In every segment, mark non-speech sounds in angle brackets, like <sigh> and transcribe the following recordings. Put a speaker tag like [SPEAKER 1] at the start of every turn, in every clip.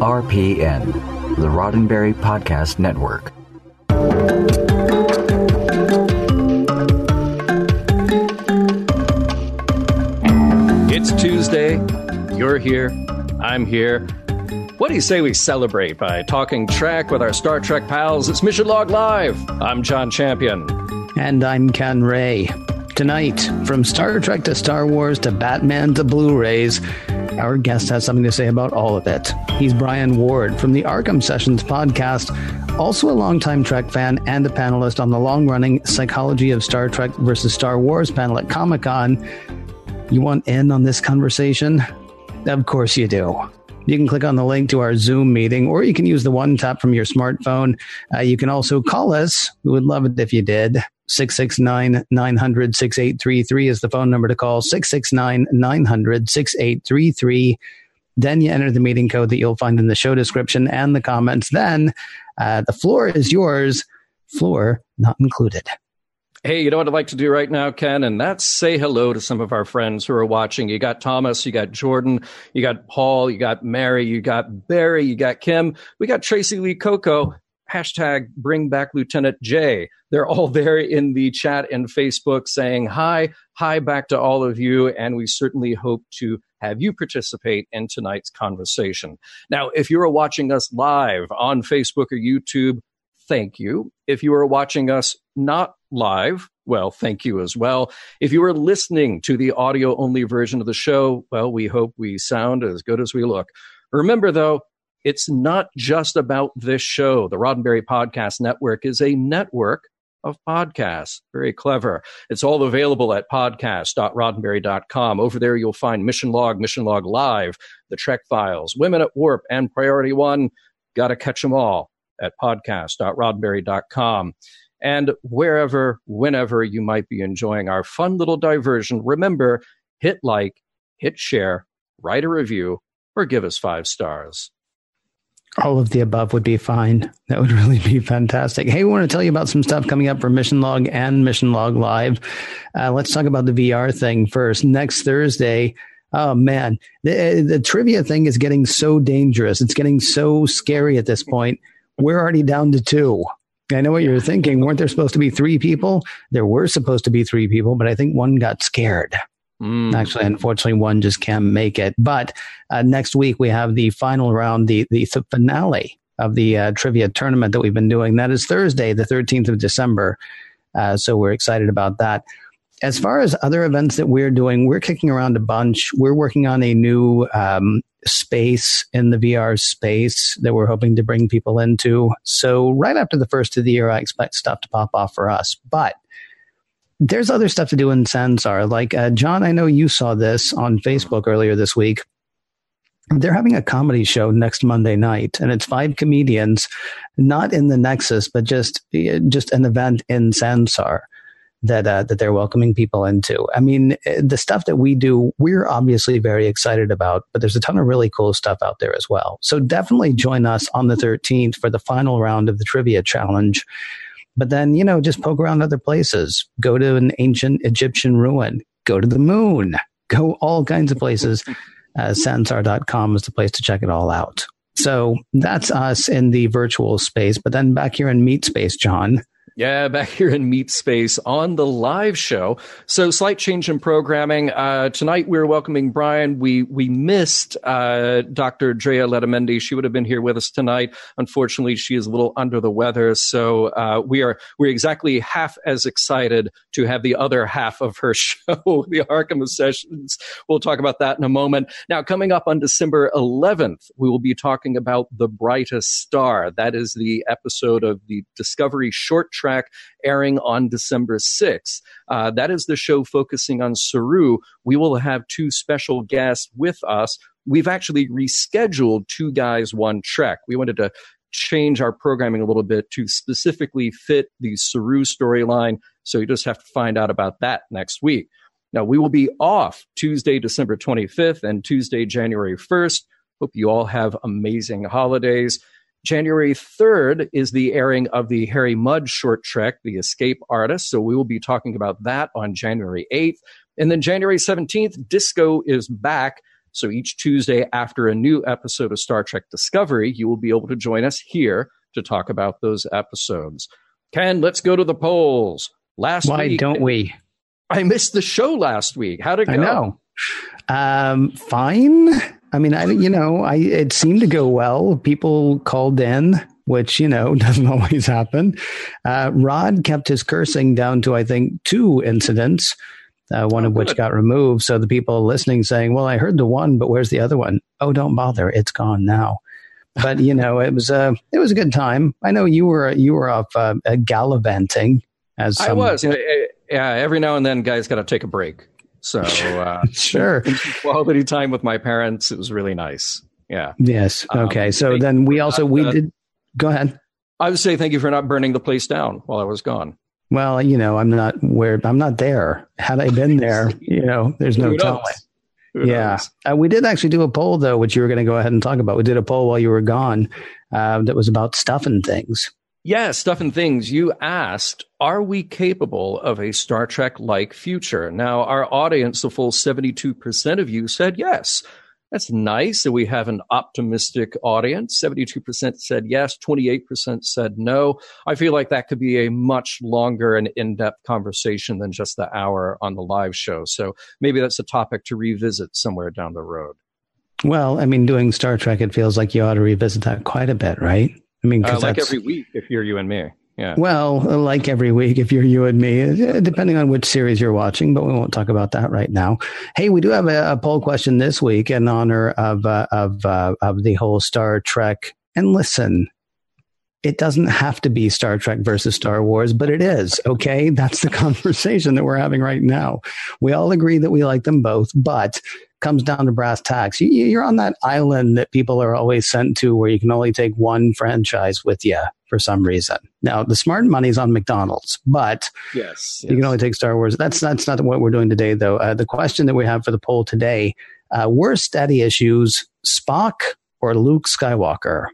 [SPEAKER 1] RPN, the Roddenberry Podcast Network.
[SPEAKER 2] It's Tuesday. You're here. I'm here. What do you say we celebrate by talking Trek with our Star Trek pals? It's Mission Log Live. I'm John Champion.
[SPEAKER 3] And I'm Ken Ray. Tonight, from Star Trek to Star Wars to Batman to Blu rays, our guest has something to say about all of it. He's Brian Ward from the Arkham Sessions podcast, also a longtime Trek fan and a panelist on the long running Psychology of Star Trek versus Star Wars panel at Comic Con. You want in on this conversation? Of course you do. You can click on the link to our Zoom meeting, or you can use the one tap from your smartphone. Uh, you can also call us. We would love it if you did. 669 900 6833 is the phone number to call 669 900 6833. Then you enter the meeting code that you'll find in the show description and the comments. Then uh, the floor is yours, floor not included.
[SPEAKER 2] Hey, you know what I'd like to do right now, Ken? And that's say hello to some of our friends who are watching. You got Thomas, you got Jordan, you got Paul, you got Mary, you got Barry, you got Kim, we got Tracy Lee Coco, hashtag bring back Lieutenant J. They're all there in the chat and Facebook saying hi, hi back to all of you. And we certainly hope to have you participate in tonight's conversation. Now, if you are watching us live on Facebook or YouTube, thank you. If you are watching us not live, well, thank you as well. If you are listening to the audio only version of the show, well, we hope we sound as good as we look. Remember, though, it's not just about this show. The Roddenberry Podcast Network is a network of podcasts. Very clever. It's all available at podcast.roddenberry.com. Over there, you'll find Mission Log, Mission Log Live, The Trek Files, Women at Warp, and Priority One. Got to catch them all at podcast.roddenberry.com. And wherever, whenever you might be enjoying our fun little diversion, remember hit like, hit share, write a review, or give us five stars.
[SPEAKER 3] All of the above would be fine. That would <laughs> really be fantastic. Hey, we want to tell you about some stuff coming up for Mission Log and Mission Log Live. Uh, let's talk about the VR thing first. Next Thursday, oh man, the, the trivia thing is getting so dangerous. It's getting so scary at this point. We're already down to two. I know what you're thinking. Weren't there supposed to be three people? There were supposed to be three people, but I think one got scared. Mm. Actually, unfortunately, one just can't make it. But uh, next week we have the final round, the the, the finale of the uh, trivia tournament that we've been doing. That is Thursday, the 13th of December. Uh, so we're excited about that. As far as other events that we're doing, we're kicking around a bunch. We're working on a new um, space in the VR space that we're hoping to bring people into. So right after the first of the year, I expect stuff to pop off for us. But there's other stuff to do in Sansar. Like, uh, John, I know you saw this on Facebook earlier this week. They're having a comedy show next Monday night, and it's five comedians, not in the Nexus, but just just an event in Sansar that uh, that they're welcoming people into. I mean, the stuff that we do, we're obviously very excited about, but there's a ton of really cool stuff out there as well. So definitely join us on the 13th for the final round of the trivia challenge. But then, you know, just poke around other places. Go to an ancient Egyptian ruin. Go to the moon. Go all kinds of places. <laughs> Uh, Sansar.com is the place to check it all out. So that's us in the virtual space. But then back here in meat space, John,
[SPEAKER 2] yeah, back here in Meat Space on the live show. So, slight change in programming. Uh, tonight, we're welcoming Brian. We we missed uh, Dr. Drea Letamendi. She would have been here with us tonight. Unfortunately, she is a little under the weather. So, uh, we are we're exactly half as excited to have the other half of her <laughs> show, the Arkham Sessions. We'll talk about that in a moment. Now, coming up on December 11th, we will be talking about The Brightest Star. That is the episode of the Discovery Short Trek airing on December 6th. Uh, that is the show focusing on Saru. We will have two special guests with us. We've actually rescheduled two guys, one trek. We wanted to change our programming a little bit to specifically fit the Saru storyline. So you just have to find out about that next week. Now, we will be off Tuesday, December 25th and Tuesday, January 1st. Hope you all have amazing holidays. January 3rd is the airing of the Harry Mudd short trek, The Escape Artist. So we will be talking about that on January 8th. And then January 17th, Disco is back. So each Tuesday after a new episode of Star Trek Discovery, you will be able to join us here to talk about those episodes. Ken, let's go to the polls. Last
[SPEAKER 3] Why
[SPEAKER 2] week,
[SPEAKER 3] don't we?
[SPEAKER 2] I missed the show last week. How did it go?
[SPEAKER 3] I know. Um, fine. I mean, I you know, I it seemed to go well. People called in, which you know <laughs> doesn't always happen. Uh, Rod kept his cursing down to I think two incidents, uh, one
[SPEAKER 2] Oh,
[SPEAKER 3] of which
[SPEAKER 2] good.
[SPEAKER 3] got removed. So the people listening saying, "Well, I heard the one, but where's the other one?" Oh, don't bother, it's gone now. But you know, it was a it was a good time. I know you were you were off uh, uh, gallivanting as
[SPEAKER 2] I was. You know, yeah, every now and then, guys got to take a break. So <laughs> uh,
[SPEAKER 3] sure.
[SPEAKER 2] quality time with my parents. It was really nice. Yeah.
[SPEAKER 3] Yes.
[SPEAKER 2] Um,
[SPEAKER 3] Okay. so then we also we
[SPEAKER 2] uh,
[SPEAKER 3] did. Go ahead.
[SPEAKER 2] I would say thank you for not burning the place down while I was gone.
[SPEAKER 3] Well, you know, I'm not where I'm not there. Had I been there, <laughs> you know, there's no telling. Yeah, uh, we did actually do a poll though, which you were going to go ahead and talk about. We did a poll while you were gone uh, that was about stuff and things.
[SPEAKER 2] Yeah, stuff and things. You asked, are we capable of a Star Trek like future? Now, our audience, the full 72% of you said yes. That's nice that we have an optimistic audience. 72% said yes, 28% said no. I feel like that could be a much longer and in depth conversation than just the hour on the live show. So maybe that's a topic to revisit somewhere down the road.
[SPEAKER 3] Well, I mean, doing Star Trek, it feels like you ought to revisit that quite a bit, right? I mean,
[SPEAKER 2] Uh, like every week, if you're you and me. Yeah.
[SPEAKER 3] well, like every week, if you're you and me, uh, depending on which series you're watching, but we won't talk about that right now. Hey, we do have a, a poll question this week in honor of uh, of uh, of the whole Star Trek. And listen, it doesn't have to be Star Trek versus Star Wars, but it is. Okay, that's the <laughs> conversation that we're having right now. We all agree that we like them both, but comes down to brass tacks. You, you're on that island that people are always sent to, where you can only take one franchise with you for some reason. Now, the smart money's on McDonald's, but
[SPEAKER 2] Yes.
[SPEAKER 3] you can only take Star Wars. That's that's not what we're doing today, though. Uh, the question that we have for the poll today: uh, Worst daddy issues, Spock or Luke Skywalker?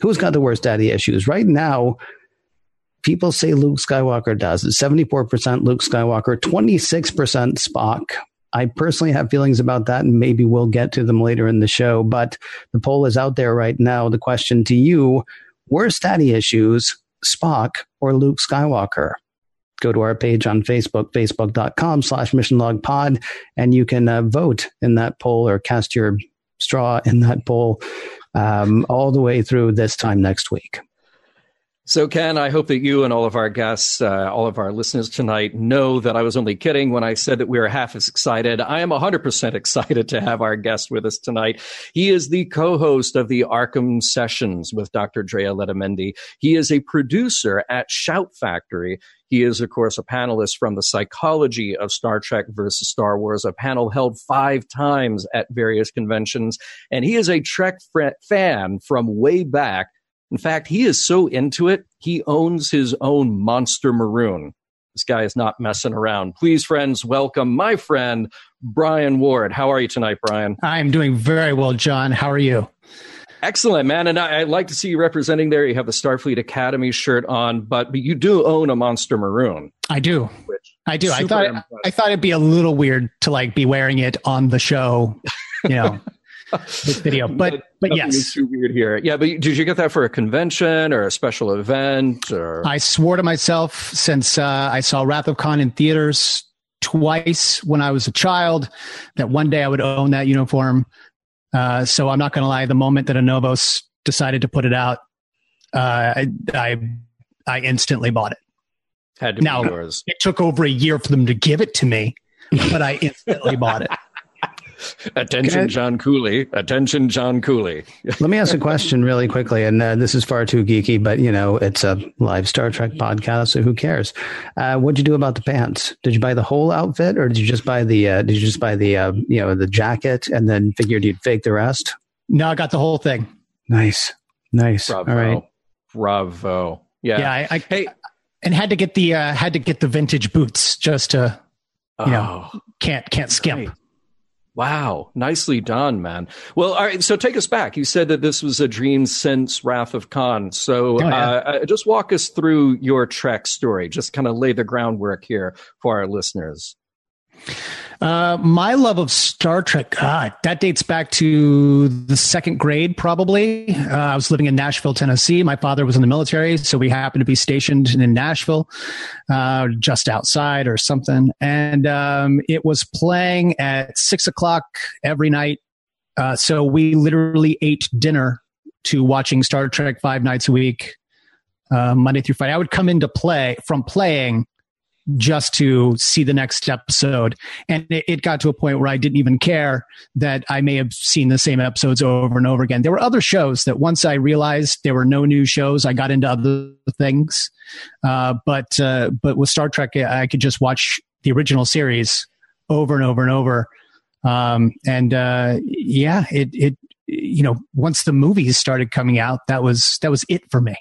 [SPEAKER 3] Who's got the worst daddy issues right now? People say Luke Skywalker does. It's seventy-four percent Luke Skywalker, twenty-six percent Spock. I personally have feelings about that, and maybe we'll get to them later in the show. But the poll is out there right now. The question to you: Worst daddy issues, Spock or Luke Skywalker? go to our page on Facebook, facebook.com slash mission log pod, and you can uh, vote in that poll or cast your straw in that poll um, all the way through this time next week.
[SPEAKER 2] So, Ken, I hope that you and all of our guests, uh, all of our listeners tonight, know that I was only kidding when I said that we were half as excited. I am 100% excited to have our guest with us tonight. He is the co host of the Arkham Sessions with Dr. Drea Letamendi. He is a producer at Shout Factory. He is, of course, a panelist from the psychology of Star Trek versus Star Wars, a panel held five times at various conventions. And he is a Trek fan from way back. In fact, he is so into it, he owns his own Monster Maroon. This guy is not messing around. Please, friends, welcome my friend, Brian Ward. How are you tonight, Brian?
[SPEAKER 4] I'm doing very well, John. How are you?
[SPEAKER 2] Excellent, man. And I, I'd like to see you representing there. You have the Starfleet Academy shirt on, but, but you do own a Monster Maroon.
[SPEAKER 4] I do.
[SPEAKER 2] Which
[SPEAKER 4] I do. I thought
[SPEAKER 2] impressive.
[SPEAKER 4] I thought it'd be a little weird to like be wearing it on the show, you know, <laughs> this video. But but
[SPEAKER 2] Nothing
[SPEAKER 4] yes,
[SPEAKER 2] too weird here. Yeah, but did you get that for a convention or a special event or?
[SPEAKER 4] I swore to myself since uh, I saw Wrath of Khan in theaters twice when I was a child that one day I would own that uniform. Uh, so I'm not going to lie. The moment that Anovos decided to put it out, uh, I, I I instantly bought it.
[SPEAKER 2] had to
[SPEAKER 4] now-
[SPEAKER 2] be yours.
[SPEAKER 4] It took over a year for them to give it to me, <laughs> but I instantly bought it. <laughs>
[SPEAKER 2] Attention,
[SPEAKER 3] Okay.
[SPEAKER 2] John Cooley. Attention, John Cooley. <laughs>
[SPEAKER 3] Let me ask a question really quickly, and uh, this is far too geeky, but you know it's a live Star Trek podcast, so who cares? Uh, what'd you do about the pants? Did you buy the whole outfit, or did you just buy the? Uh, did you just buy the? Uh, you know, the jacket, and then figured you'd fake the rest?
[SPEAKER 4] No, I got the whole thing.
[SPEAKER 3] Nice, nice.
[SPEAKER 2] Bravo.
[SPEAKER 3] All right.
[SPEAKER 2] Bravo. Yeah.
[SPEAKER 4] Yeah, I, I
[SPEAKER 2] Hey.
[SPEAKER 4] and had to get the uh, had to get the vintage boots just to
[SPEAKER 2] Oh,
[SPEAKER 4] know can't can't skimp.
[SPEAKER 2] Right. Wow. Nicely done, man. Well, all right. So take us back. You said that this was a dream since Wrath of Khan. So
[SPEAKER 4] Oh, yeah.
[SPEAKER 2] uh, uh, just walk us through your Trek story. Just kind of lay the groundwork here for our listeners.
[SPEAKER 4] Uh, my love of Star Trek, God, that dates back to the second grade, probably. Uh, I was living in Nashville, Tennessee. My father was in the military, so we happened to be stationed in Nashville, uh, just outside or something. And um, it was playing at six o'clock every night. Uh, so we literally ate dinner to watching Star Trek five nights a week, uh, Monday through Friday. I would come into play from playing just to see the next episode. And it, it, got to a point where I didn't even care that I may have seen the same episodes over and over again. There were other shows that once I realized there were no new shows, I got into other things. Uh, but, uh, but with Star Trek, I could just watch the original series over and over and over. Um, and, uh, yeah, it, it, you know, once the movies started coming out, that was, that was it for me.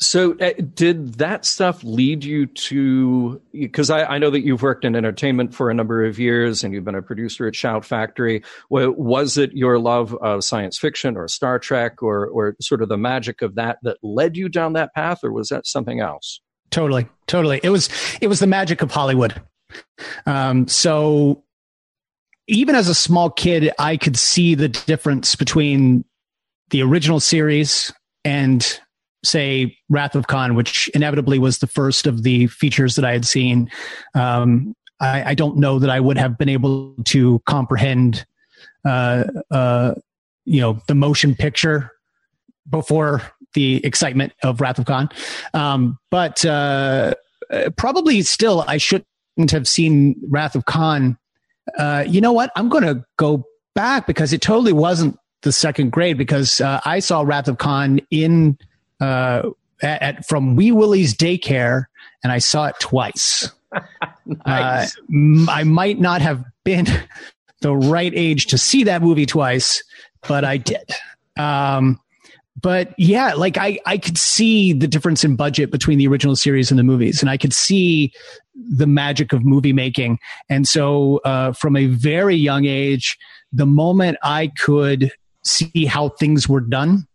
[SPEAKER 2] So, uh, did that stuff lead you to? Because I, I, know that you've worked in entertainment for a number of years, and you've been a producer at Shout Factory. Was it your love of science fiction, or Star Trek, or or sort of the magic of that that led you down that path, or was that something else?
[SPEAKER 4] Totally, totally. It was it was the magic of Hollywood. Um, so, even as a small kid, I could see the difference between the original series and say Wrath of Khan, which inevitably was the first of the features that I had seen, um, I, I, don't know that I would have been able to comprehend, uh, uh, you know, the motion picture before the excitement of Wrath of Khan. Um, but uh, probably still, I shouldn't have seen Wrath of Khan. Uh, you know what? I'm going to go back because it totally wasn't the second grade because uh, I saw Wrath of Khan in uh, at, at, from Wee Willie's daycare, and I saw it twice. <laughs> nice. uh, I might not have been <laughs> the right age to see that movie twice, but I did. Um, but yeah, like I, I could see the difference in budget between the original series and the movies, and I could see the magic of movie making. And so, uh, from a very young age, the moment I could see how things were done,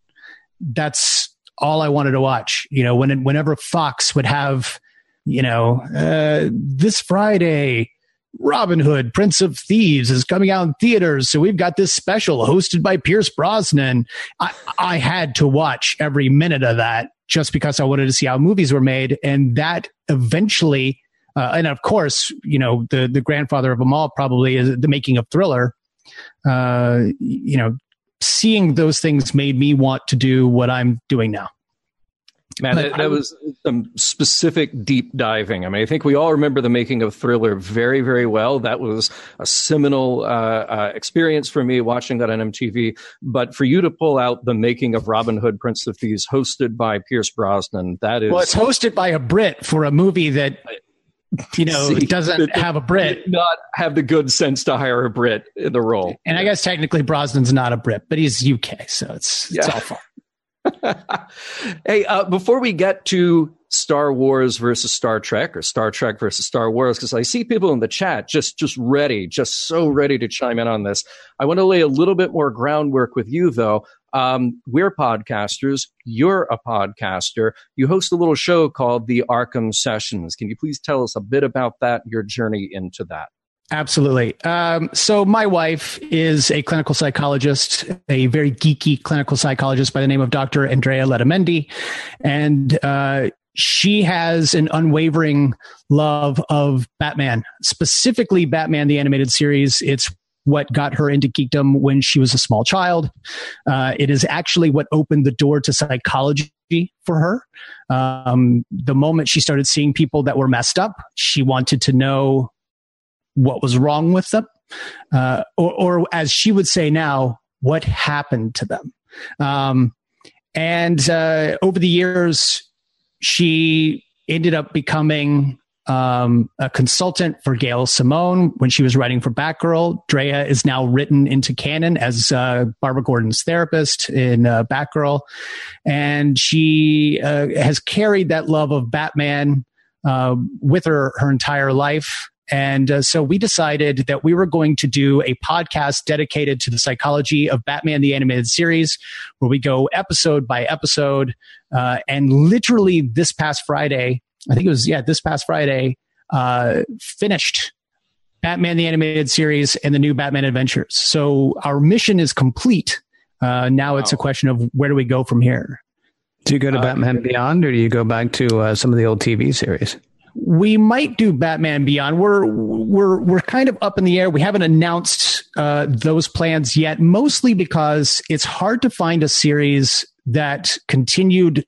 [SPEAKER 4] that's all I wanted to watch. You know, when whenever Fox would have, you know, uh, this Friday, Robin Hood, Prince of Thieves is coming out in theaters. So we've got this special hosted by Pierce Brosnan. I, I had to watch every minute of that just because I wanted to see how movies were made. And that eventually, uh, and of course, you know, the, the grandfather of them all probably is the making of Thriller. Uh, you know, seeing those things made me want to do what I'm doing now.
[SPEAKER 2] Man, that, that, was some specific deep diving. I mean, I think we all remember the making of Thriller very, very well. That was a seminal uh, uh, experience for me watching that on MTV. But for you to pull out the making of Robin Hood, Prince of Thieves, hosted by Pierce Brosnan, that is
[SPEAKER 4] well, it's hosted by a Brit for a movie that you know, See, doesn't have a Brit.
[SPEAKER 2] Not have the good sense to hire a Brit in the role.
[SPEAKER 4] And I guess technically Brosnan's not a Brit, but he's UK, so it's it's yeah. all fun. <laughs>
[SPEAKER 2] hey, uh, before we get to Star Wars versus Star Trek or Star Trek versus Star Wars, because I see people in the chat just just ready, just so ready to chime in on this. I want to lay a little bit more groundwork with you, though. Um, we're podcasters. You're a podcaster. You host a little show called the Arkham Sessions. Can you please tell us a bit about that, your journey into that?
[SPEAKER 4] Absolutely. Um, so, my wife is a clinical psychologist, a very geeky clinical psychologist by the name of Dr. Andrea Letamendi. And uh, she has an unwavering love of Batman, specifically Batman the Animated Series. It's what got her into geekdom when she was a small child. Uh, it is actually what opened the door to psychology for her. Um, the moment she started seeing people that were messed up, she wanted to know what was wrong with them, uh, or, or, as she would say now, what happened to them. Um, and uh, over the years, she ended up becoming um, a consultant for Gail Simone when she was writing for Batgirl. Drea is now written into canon as uh, Barbara Gordon's therapist in uh, Batgirl, and she uh, has carried that love of Batman uh, with her her entire life. And uh, so we decided that we were going to do a podcast dedicated to the psychology of Batman the Animated Series, where we go episode by episode. Uh, and literally this past Friday, I think it was, yeah, this past Friday, uh, finished Batman the Animated Series and the new Batman Adventures. So our mission is complete. Uh, now wow. it's a question of where do we go from here?
[SPEAKER 3] Do you go to uh, Batman Beyond or do you go back to uh, some of the old TV series?
[SPEAKER 4] We might do Batman Beyond. We're we're we're kind of up in the air. We haven't announced uh, those plans yet, mostly because it's hard to find a series that continued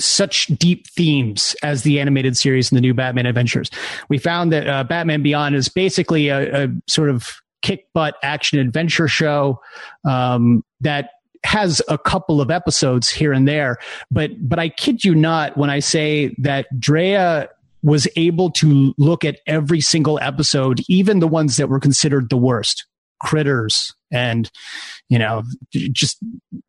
[SPEAKER 4] such deep themes as the animated series and the new Batman Adventures. We found that uh, Batman Beyond is basically a, a, sort of kick butt action adventure show um, that has a couple of episodes here and there, but but I kid you not when I say that Drea was able to look at every single episode, even the ones that were considered the worst, critters and you know just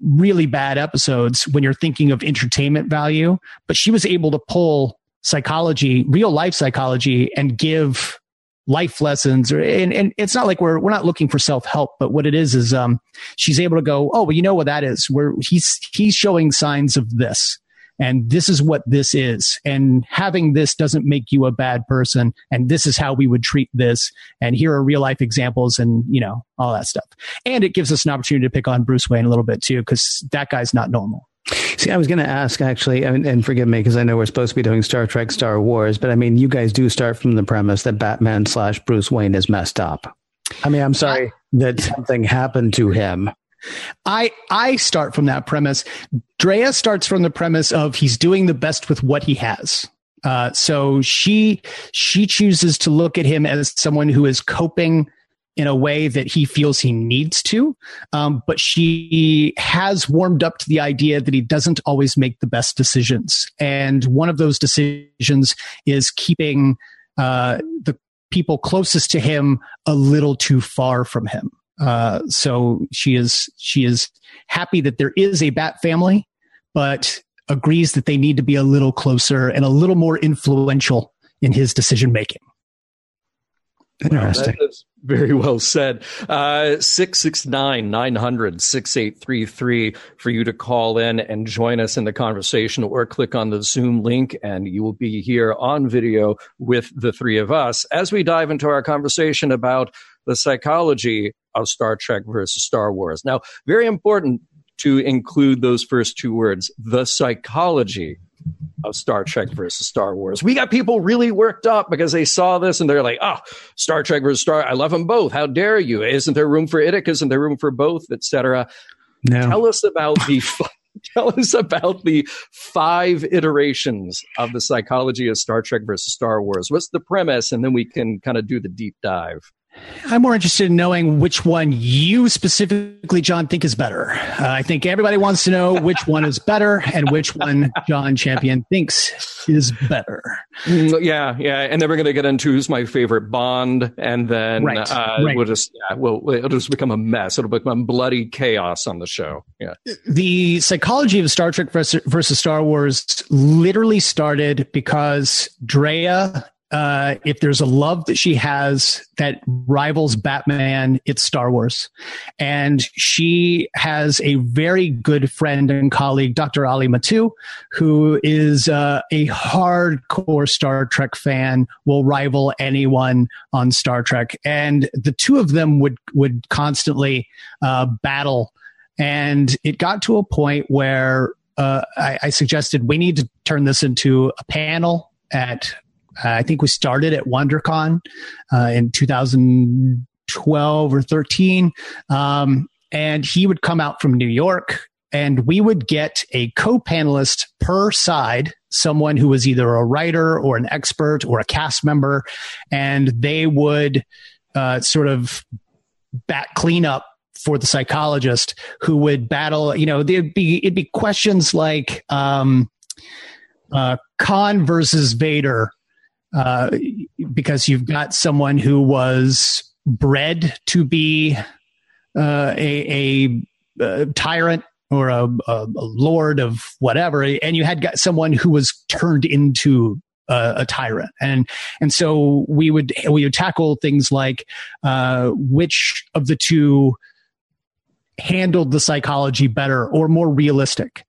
[SPEAKER 4] really bad episodes when you're thinking of entertainment value. But she was able to pull psychology real life psychology and give life lessons. Or and, and it's not like we're we're not looking for self-help but what it is is um she's able to go oh well you know what that is. Where he's he's showing signs of this and this is what this is. And having this doesn't make you a bad person. And this is how we would treat this. And here are real life examples and you know all that stuff. And it gives us an opportunity to pick on bruce wayne a little bit too because that guy's not normal.
[SPEAKER 3] See, I was going to ask actually, and, and forgive me because I know we're supposed to be doing Star Trek, Star Wars, but I mean, you guys do start from the premise that Batman slash Bruce Wayne is messed up. I mean, I'm sorry I, that something happened to him.
[SPEAKER 4] I I start from that premise. Drea starts from the premise of he's doing the best with what he has. Uh, so she she chooses to look at him as someone who is coping in a way that he feels he needs to. Um, but she has warmed up to the idea that he doesn't always make the best decisions. And one of those decisions is keeping uh, the people closest to him a little too far from him. Uh, so she is she is happy that there is a bat family, but agrees that they need to be a little closer and a little more influential in his decision making.
[SPEAKER 3] Interesting.
[SPEAKER 2] Wow, very well said. Uh, 669 900 6833 for you to call in and join us in the conversation or click on the Zoom link and you will be here on video with the three of us as we dive into our conversation about the psychology of Star Trek versus Star Wars. Now, very important to include those first two words, the psychology of Star Trek versus Star Wars. We got people really worked up because they saw this and they're like, oh, Star Trek versus Star, I love them both. How dare you? Isn't there room for it? Isn't there room for both, etc. No. Tell us about the <laughs> tell us about the five iterations of the psychology of Star Trek versus Star Wars. What's the premise? And then we can kind of do the deep dive.
[SPEAKER 4] I'm more interested in knowing which one you specifically, John, think is better. Uh, I think everybody wants to know which one is better and which one John Champion thinks is better.
[SPEAKER 2] Mm, yeah, yeah, and then we're going to get into who's my favorite Bond, and then right, uh, right. we'll just yeah, we'll, it'll just become a mess. It'll become bloody chaos on the show. Yeah,
[SPEAKER 4] the psychology of Star Trek versus, versus Star Wars literally started because Drea uh, if there's a love that she has that rivals Batman, it's Star Wars. And she has a very good friend and colleague, Dr. Ali Mattu, who is uh, a hardcore Star Trek fan, will rival anyone on Star Trek. And the two of them would, would constantly uh, battle. And it got to a point where uh, I, I suggested we need to turn this into a panel at I think we started at WonderCon uh, in 2012 or 13. Um, and he would come out from New York and we would get a co-panelist per side someone who was either a writer or an expert or a cast member and they would uh, sort of back clean up for the psychologist who would battle you know there'd be it'd be questions like um, uh, Khan versus Vader uh, because you've got someone who was bred to be uh, a, a, a, tyrant or a, a, lord of whatever, and you had got someone who was turned into a, tyrant, and and so we would we would tackle things like uh, which of the two handled the psychology better or more realistic,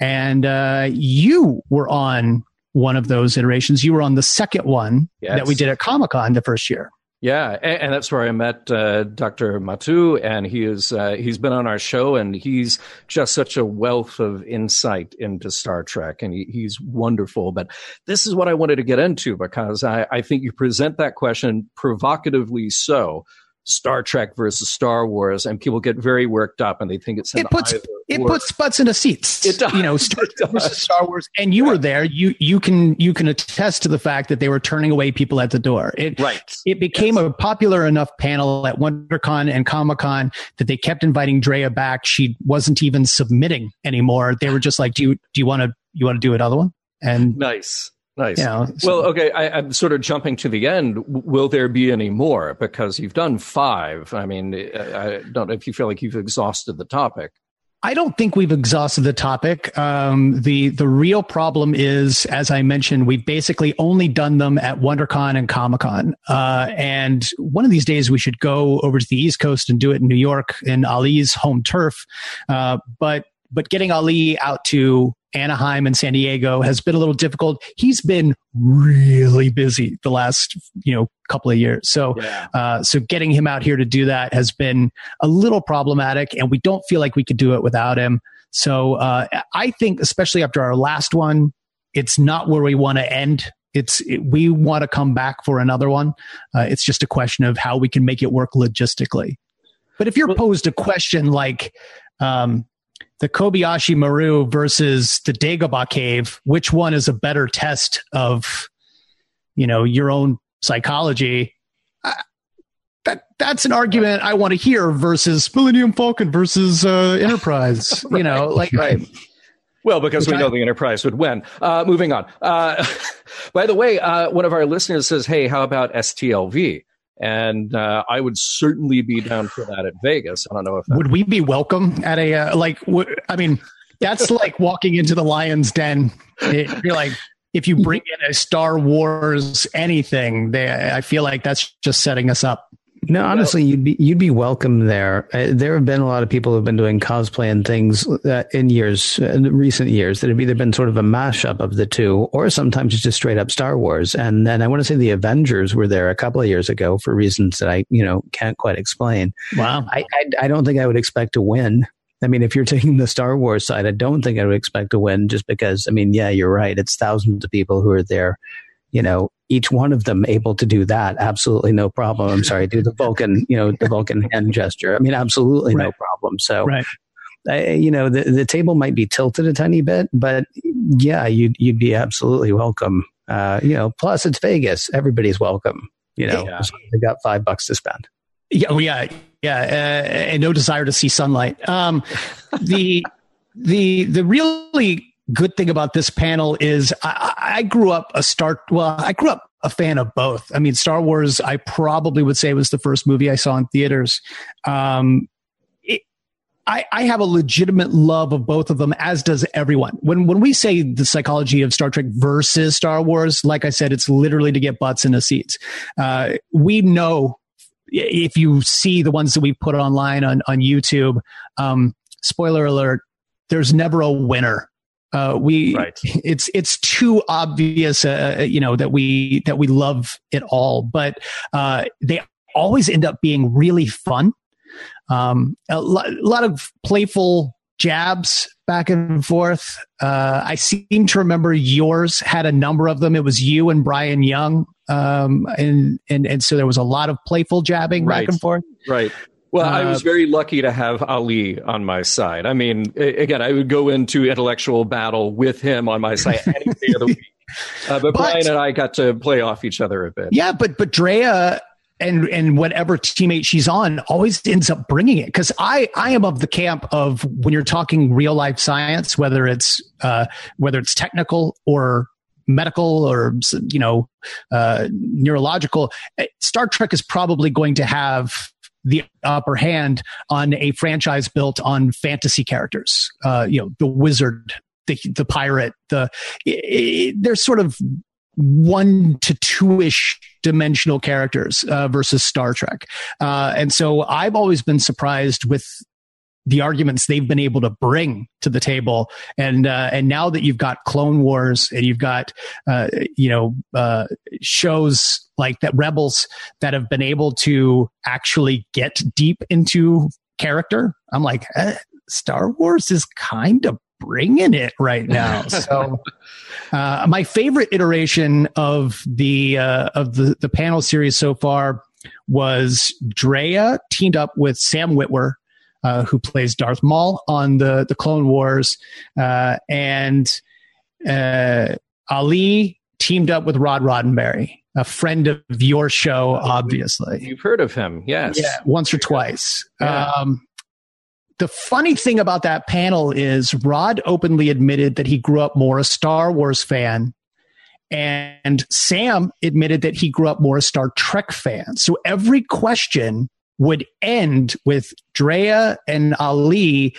[SPEAKER 4] and uh, you were on one of those iterations. You were on the second one
[SPEAKER 2] Yes.
[SPEAKER 4] that we did at Comic Con the first year.
[SPEAKER 2] Yeah, and, and that's where I met uh, Dr. Mattu, and he is uh, he's been on our show, and he's just such a wealth of insight into Star Trek, and he, he's wonderful. But this is what I wanted to get into because I, I think you present that question provocatively so. Star Trek versus Star Wars, and people get very worked up, and they think it's an
[SPEAKER 4] It puts
[SPEAKER 2] either
[SPEAKER 4] it
[SPEAKER 2] or.
[SPEAKER 4] puts butts into seats.
[SPEAKER 2] It does.
[SPEAKER 4] You know, <laughs> Star
[SPEAKER 2] does.
[SPEAKER 4] Star Wars, and you were there. You you can you can attest to the fact that they were turning away people at the door. It
[SPEAKER 2] right.
[SPEAKER 4] it became a popular enough panel at WonderCon and Comic Con that they kept inviting Drea back. She wasn't even submitting anymore. They were just like, "Do you do you want to you want to do another one?" And
[SPEAKER 2] Nice. Nice.
[SPEAKER 4] you know, so-
[SPEAKER 2] Well, okay, I, I'm sort of jumping to the end. Will there be any more? Because you've done five. I mean, I I don't know if you feel like you've exhausted the topic.
[SPEAKER 4] I don't think we've exhausted the topic. Um, the the real problem is, as I mentioned, we've basically only done them at WonderCon and Comic Con. Uh, and one of these days, we should go over to the East Coast and do it in New York in Ali's home turf. Uh, but but getting Ali out to Anaheim and San Diego has been a little difficult. He's been really busy the last you know couple of years. So
[SPEAKER 2] Yeah.
[SPEAKER 4] uh, so getting him out here to do that has been a little problematic, and we don't feel like we could do it without him. So uh, I think, especially after our last one, it's not where we want to end. It's it, we want to come back for another one. Uh, it's just a question of how we can make it work logistically. But if you're posed a question like um, the Kobayashi Maru versus the Dagobah Cave, which one is a better test of you know your own psychology? I- That that's an argument I want to hear versus Millennium Falcon versus uh, Enterprise. <laughs> You know, like
[SPEAKER 2] Well, because
[SPEAKER 4] Which
[SPEAKER 2] we
[SPEAKER 4] I-
[SPEAKER 2] know the Enterprise would win. Uh, moving on. Uh, <laughs> by the way, uh, one of our listeners says, "Hey, how about STLV?" And uh, I would certainly be down for that at Vegas. I don't know if
[SPEAKER 4] would we be welcome at a uh, like? W- I mean, that's like walking into the lion's den. It- you're like, if you bring in a Star Wars anything, they, I feel like that's just setting us up.
[SPEAKER 3] No, honestly, you'd be you'd be welcome there. Uh, there have been a lot of people who've been doing cosplay and things uh, in years, in recent years, that have either been sort of a mashup of the two, or sometimes it's just straight up Star Wars. And then I want to say the Avengers were there a couple of years ago for reasons that I, you know, can't quite explain.
[SPEAKER 4] Wow.
[SPEAKER 3] I, I, I don't think I would expect to win. I mean, if you're <laughs> taking the Star Wars side, I don't think I would expect to win just because, I mean, yeah, you're right. It's thousands of people who are there, you know, each one of them able to do that. Absolutely no problem. I'm sorry, do the Vulcan, you know, the Vulcan <laughs> hand gesture. I mean, absolutely no problem. So,
[SPEAKER 4] Right.
[SPEAKER 3] I, you know, the, the table might be tilted a tiny bit, but yeah, you'd, you'd be absolutely welcome. Uh, you know, plus it's Vegas. Everybody's welcome, you know,
[SPEAKER 2] Yeah.
[SPEAKER 3] they got five bucks to spend.
[SPEAKER 4] Yeah, oh yeah, yeah, uh, and no desire to see sunlight. Um, the the the really good thing about this panel is I, I grew up a Star. Well, I grew up a fan of both. I mean, Star Wars. I probably would say was the first movie I saw in theaters. Um, I, I have a legitimate love of both of them, as does everyone. When when we say the psychology of Star Trek versus Star Wars, like I said, it's literally to get butts in the seats. Uh, we know if you see the ones that we put online on, on YouTube, um, spoiler alert, there's never a winner. Uh, we,
[SPEAKER 2] Right.
[SPEAKER 4] it's, it's too obvious, uh, you know, that we, that we love it all, but, uh, they always end up being really fun. Um, a, lo- a lot of playful jabs back and forth. Uh, I seem to remember yours had a number of them. It was you and Bryan Young. Um, and, and, and so there was a lot of playful jabbing
[SPEAKER 2] Right.
[SPEAKER 4] back and forth.
[SPEAKER 2] Right. Well, I
[SPEAKER 4] Uh,
[SPEAKER 2] was very lucky to have Ali on my side. I mean, again, I would go into intellectual battle with him on my side <laughs> any day of the week. Uh, but,
[SPEAKER 4] But-
[SPEAKER 2] Brian and I got to play off each other a bit.
[SPEAKER 4] Yeah, but but Drea and and whatever teammate she's on always ends up bringing it because I I am of the camp of when you're talking real life science, whether it's uh, whether it's technical or medical or you know uh, neurological, eh, Star Trek is probably going to have the upper hand on a franchise built on fantasy characters. Uh, you know, the wizard, the the pirate, the there's sort of one to two ish dimensional characters uh, versus Star Trek. Uh, and so I've always been surprised with the arguments they've been able to bring to the table. And uh, and now that you've got Clone Wars and you've got uh, you know uh, shows like that Rebels that have been able to actually get deep into character, I'm like, eh, Star Wars is kind of bringing it right now. <laughs> So, uh, my favorite iteration of the uh, of the the panel series so far was Drea teamed up with Sam Witwer, uh, who plays Darth Maul on the the Clone Wars, uh, and uh, Ali teamed up with Rod Roddenberry, a friend of your show, obviously.
[SPEAKER 2] You've heard of him, yes?
[SPEAKER 4] Yeah, once or twice. Yeah. Um, the funny thing about that panel is Rod openly admitted that he grew up more a Star Wars fan and Sam admitted that he grew up more a Star Trek fan. So every question would end with Drea and Ali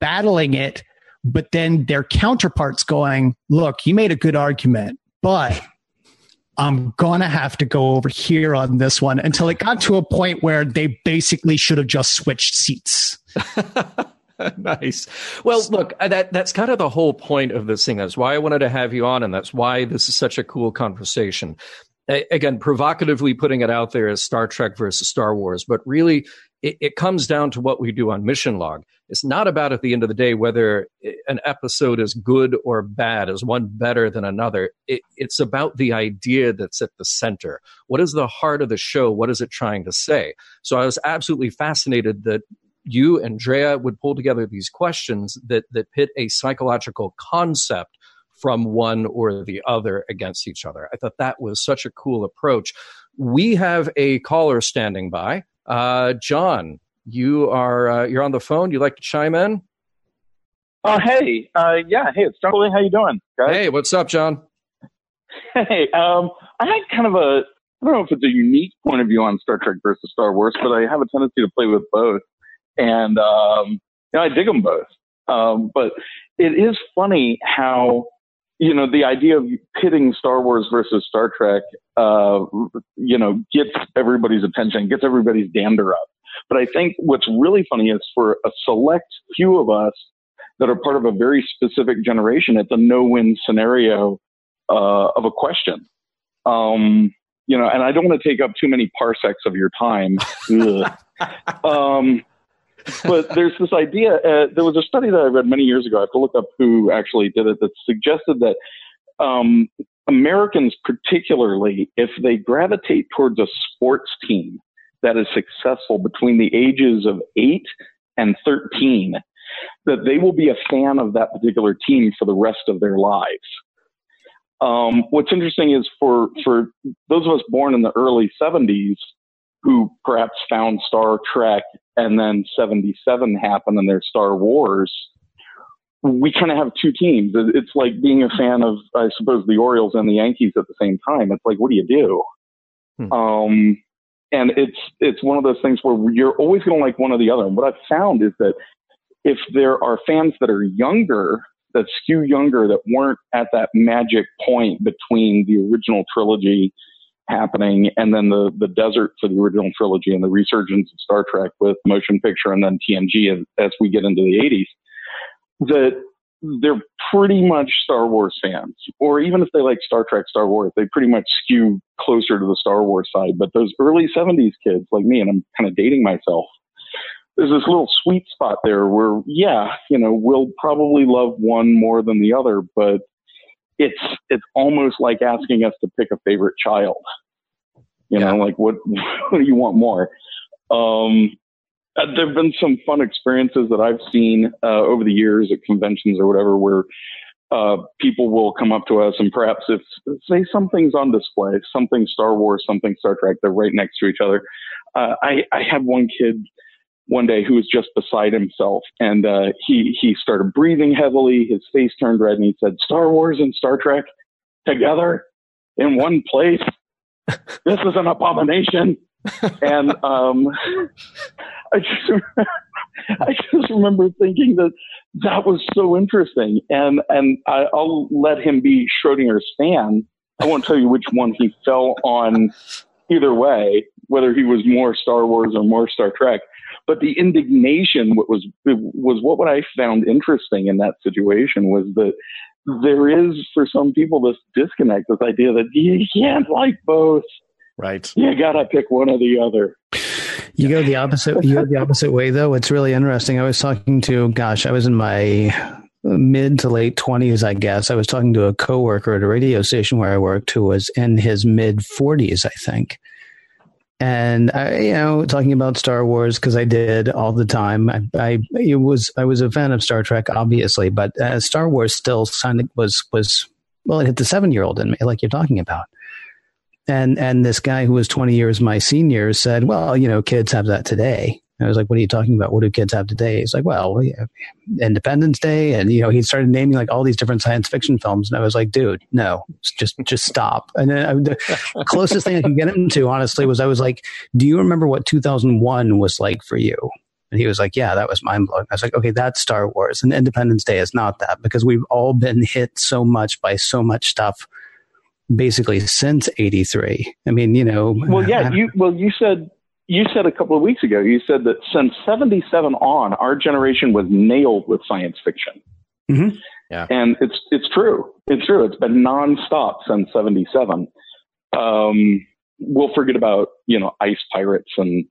[SPEAKER 4] battling it, but then their counterparts going, look, you made a good argument, but I'm to have to go over here on this one until it got to a point where they basically should have just switched seats. <laughs>
[SPEAKER 2] nice. Well, look, uh, that that's kind of the whole point of this thing. That's why I wanted to have you on, and that's why this is such a cool conversation. Again, provocatively putting it out there as Star Trek versus Star Wars, but really, it, it comes down to what we do on Mission Log. It's not about at the end of the day whether an episode is good or bad, is one better than another. It, it's about the idea that's at the center. What is the heart of the show? What is it trying to say? So I was absolutely fascinated that you and Drea would pull together these questions that that pit a psychological concept from one or the other against each other. I thought that was such a cool approach. We have a caller standing by. Uh, John, you are uh, you're on the phone. You like to chime in?
[SPEAKER 5] Oh, hey, uh, yeah, hey, it's Charlie. How you doing,
[SPEAKER 2] guys? Hey, what's up, John?
[SPEAKER 5] Hey, um, I had kind of a I don't know if it's a unique point of view on Star Trek versus Star Wars, but I have a tendency to play with both and um, you know, I dig them both. Um, but it is funny how you know the idea of pitting Star Wars versus Star Trek, uh, you know, gets everybody's attention, gets everybody's dander up. But I think what's really funny is for a select few of us that are part of a very specific generation, it's a no-win scenario uh, of a question. Um, you know, and I don't want to take up too many parsecs of your time. <laughs> um, <laughs> but there's this idea. Uh, there was a study that I read many years ago. I have to look up who actually did it. That suggested that um, Americans, particularly, if they gravitate towards a sports team that is successful between the ages of eight and thirteen, that they will be a fan of that particular team for the rest of their lives. Um, what's interesting is for for those of us born in the early 70s, who perhaps found Star Trek and then 77 happened and there's Star Wars, we kind of have two teams. It's like being a fan of, I suppose, the Orioles and the Yankees at the same time. It's like, what do you do? Hmm. Um, and it's it's one of those things where you're always going to like one or the other. And what I've found is that if there are fans that are younger, that skew younger, that weren't at that magic point between the original trilogy happening and then the, the desert for the original trilogy and the resurgence of Star Trek with motion picture and then TNG as, as we get into the 80s, that they're pretty much Star Wars fans. Or even if they like Star Trek, Star Wars, they pretty much skew closer to the Star Wars side. But those early 70s kids like me, and I'm kind of dating myself, there's this little sweet spot there where, yeah, you know, we'll probably love one more than the other, but it's it's almost like asking us to pick a favorite child. You yeah. know, like what <laughs> what do you want more? Um, uh, there have been some fun experiences that I've seen uh, over the years at conventions or whatever, where uh, people will come up to us and perhaps if say something's on display, something Star Wars, something Star Trek, they're right next to each other. Uh, I I had one kid one day who was just beside himself. And uh, he he started breathing heavily. His face turned red and he said star wars and star trek together in one place? This is an abomination. <laughs> And um, I just <laughs> I just remember thinking that that was so interesting. And and I, I'll let him be Schrodinger's fan. I won't tell you which one he fell on either way whether he was more Star Wars or more Star Trek But the indignation what was was what I found interesting in that situation was that there is for some people this disconnect, this idea that you can't like both.
[SPEAKER 6] Right.
[SPEAKER 5] You gotta pick one or the other.
[SPEAKER 3] You go the opposite. You go the opposite way, though. It's really interesting. I was talking to, gosh, I was in my mid to late twenties, I guess. I was talking to a coworker at a radio station where I worked, who was in his mid forties, I think. And I, you know, talking about Star Wars because I did all the time. I, I, it was, I was a fan of Star Trek, obviously, but uh, Star Wars still was was well, it hit the seven year old in me, like you're talking about. And and this guy who was 20 years my senior said, "Well, you know, kids have that today." I was like, "What are you talking about? What do kids have today?" He's like, "Well, Independence Day," and you know, he started naming like all these different science fiction films, and I was like, "Dude, no, just just stop." And then I, the <laughs> closest thing I could get him to, honestly, was I was like, "Do you remember what 2001 was like for you?" And he was like, "Yeah, that was mind blowing." I was like, "Okay, that's Star Wars, and Independence Day is not that because we've all been hit so much by so much stuff." basically since 83 i mean you know
[SPEAKER 5] well yeah you well you said you said a couple of weeks ago you said that since 77 on our generation was nailed with science fiction.
[SPEAKER 3] Mm-hmm.
[SPEAKER 6] yeah.
[SPEAKER 5] And it's it's true. It's true. It's been nonstop since 77 um, we'll forget about you know ice pirates and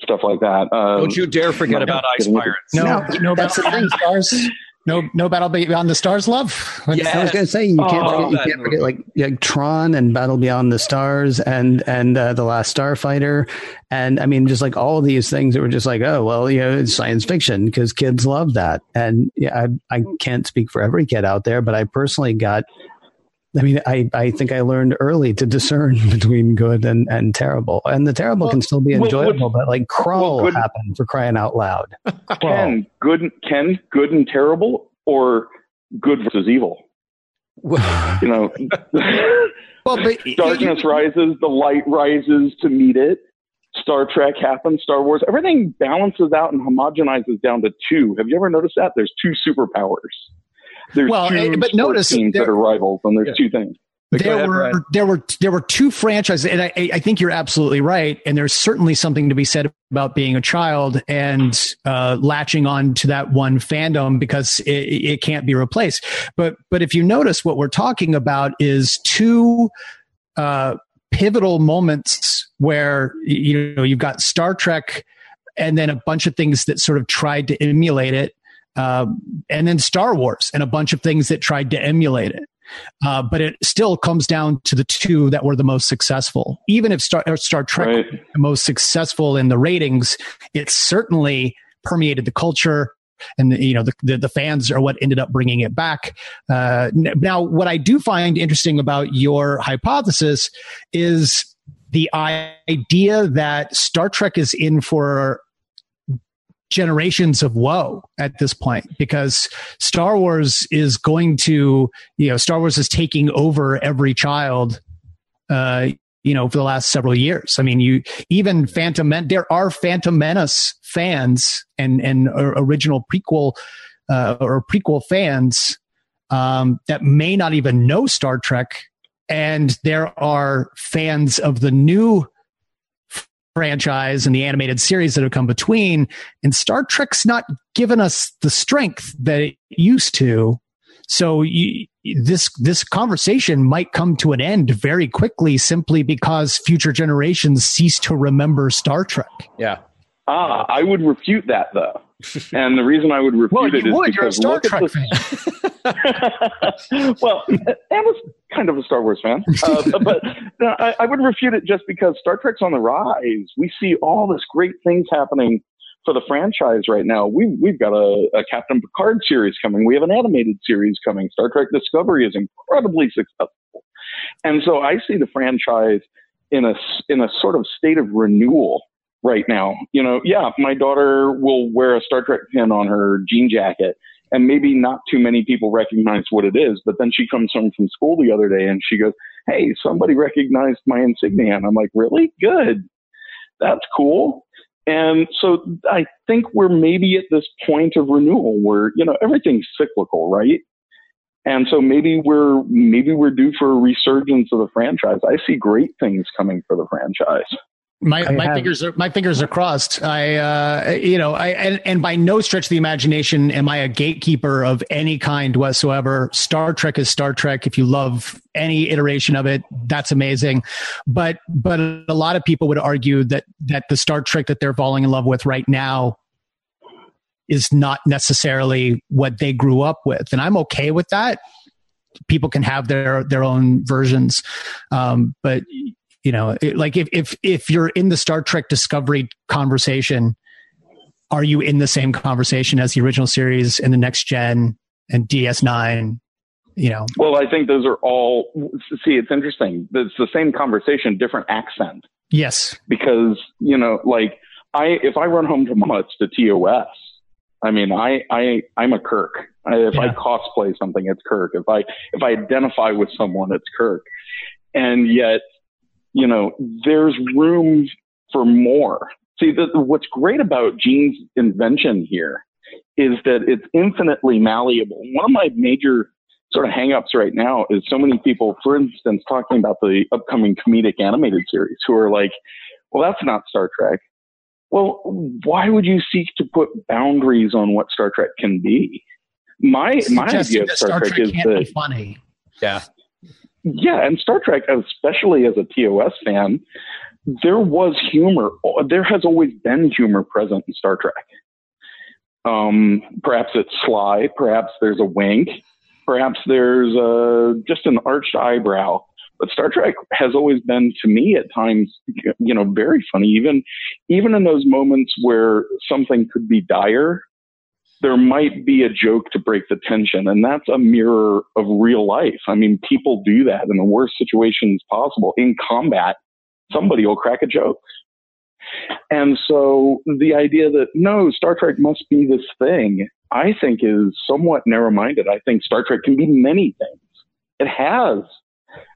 [SPEAKER 5] stuff like that. Um,
[SPEAKER 2] don't you dare forget about ice pirates.
[SPEAKER 4] No no, no that's the thing. Stars no, no battle beyond the stars, love.
[SPEAKER 3] Yeah, I was going to say you can't oh, forget, you can't forget like, like Tron and Battle Beyond the Stars and and uh, the Last Starfighter, and I mean just like all these things that were just like oh well you know it's science fiction because kids love that, and yeah I I can't speak for every kid out there, but I personally got. I mean, I, I think I learned early to discern <laughs> between good and, and terrible. And the terrible well, can still be enjoyable, well, but like Krull well, happened for crying out loud. <laughs>
[SPEAKER 5] Ken, good, Ken, good and terrible or good versus evil. you know, <laughs> well, but, darkness rises, the light rises to meet it. Star Trek happens, Star Wars, everything balances out and homogenizes down to two. Have you ever noticed that? There's two superpowers. There's
[SPEAKER 4] well,
[SPEAKER 5] two
[SPEAKER 4] eh, but notice
[SPEAKER 5] teams that are rivals, and there's yeah. two things.
[SPEAKER 4] There ahead, were Brad. there were there were two franchises, and I, I think you're absolutely right. And there's certainly something to be said about being a child and uh, latching on to that one fandom because it, it can't be replaced. But but if you notice, what we're talking about is two uh, pivotal moments where you know you've got Star Trek, and then a bunch of things that sort of tried to emulate it, uh, and then Star Wars and a bunch of things that tried to emulate it. Uh, but it still comes down to the two that were the most successful. Even if Star, Star Trek right. the most successful in the ratings, it certainly permeated the culture and you know the, the, the, fans are what ended up bringing it back. Uh, now, what I do find interesting about your hypothesis is the idea that Star Trek is in for generations of woe at this point because Star Wars is going to, you know, Star Wars is taking over every child, uh, you know, for the last several years. I mean, you even Phantom Men, there are Phantom Menace fans and, and original prequel, uh, or prequel fans, um, that may not even know Star Trek. And there are fans of the new franchise and the animated series that have come between. And Star Trek's not given us the strength that it used to. So you, this this conversation might come to an end very quickly simply because future generations cease to remember Star Trek.
[SPEAKER 2] Yeah.
[SPEAKER 5] Ah, I would refute that though. And the reason I would refute
[SPEAKER 4] well,
[SPEAKER 5] it is
[SPEAKER 4] would.
[SPEAKER 5] because
[SPEAKER 4] You're a Star Trek
[SPEAKER 5] the, fan. <laughs> well, I was kind of a Star Wars fan, uh, but I, I, would refute it just because Star Trek's on the rise. We see all this great things happening for the franchise right now. We, we've got a, a Captain Picard series coming. We have an animated series coming. Star Trek Discovery is incredibly successful, and so I see the franchise in a in a sort of state of renewal right now. You know, yeah, my daughter will wear a Star Trek pin on her jean jacket and maybe not too many people recognize what it is. But then she comes home from school the other day and she goes, Hey, somebody recognized my insignia. And I'm like, really? Good. That's cool. And so I think we're maybe at this point of renewal where, you know, everything's cyclical, right? And so maybe we're maybe we're due for a resurgence of the franchise. I see great things coming for the franchise.
[SPEAKER 4] My I my have, fingers are my fingers are crossed. I uh, you know I and, and by no stretch of the imagination am I a gatekeeper of any kind whatsoever. Star Trek is Star Trek. If you love any iteration of it, that's amazing. But but a lot of people would argue that that the Star Trek that they're falling in love with right now is not necessarily what they grew up with, and I'm okay with that. People can have their their own versions, um, but you know it, like if if if you're in the star trek discovery conversation are you in the same conversation as the original series and the next gen and ds9 you know?
[SPEAKER 5] Well i think those are all see it's interesting. It's the same conversation different accent.
[SPEAKER 4] Yes.
[SPEAKER 5] Because you know like i if i run home tomorrow it's the tos i mean i i i'm a kirk. If yeah. i cosplay something it's kirk. If i if i identify with someone it's kirk. And yet you know, there's room for more. See, the, what's great about Gene's invention here is that it's infinitely malleable. One of my major sort of hangups right now is so many people, for instance, talking about the upcoming comedic animated series who are like, well, that's not Star Trek. Well, why would you seek to put boundaries on what Star Trek can be? My my idea of Star, Star Trek, Trek is that
[SPEAKER 4] funny.
[SPEAKER 2] Yeah,
[SPEAKER 5] yeah, and Star Trek, especially as a TOS fan, there was humor. There has always been humor present in Star Trek. Um, perhaps it's sly, perhaps there's a wink, perhaps there's a, just an arched eyebrow. But Star Trek has always been, to me, at times, you know, very funny. Even, even in those moments where something could be dire, there might be a joke to break the tension. And that's a mirror of real life. I mean, people do that in the worst situations possible. In combat, somebody will crack a joke. And so the idea that no, Star Trek must be this thing, I think is somewhat narrow minded. I think Star Trek can be many things. It has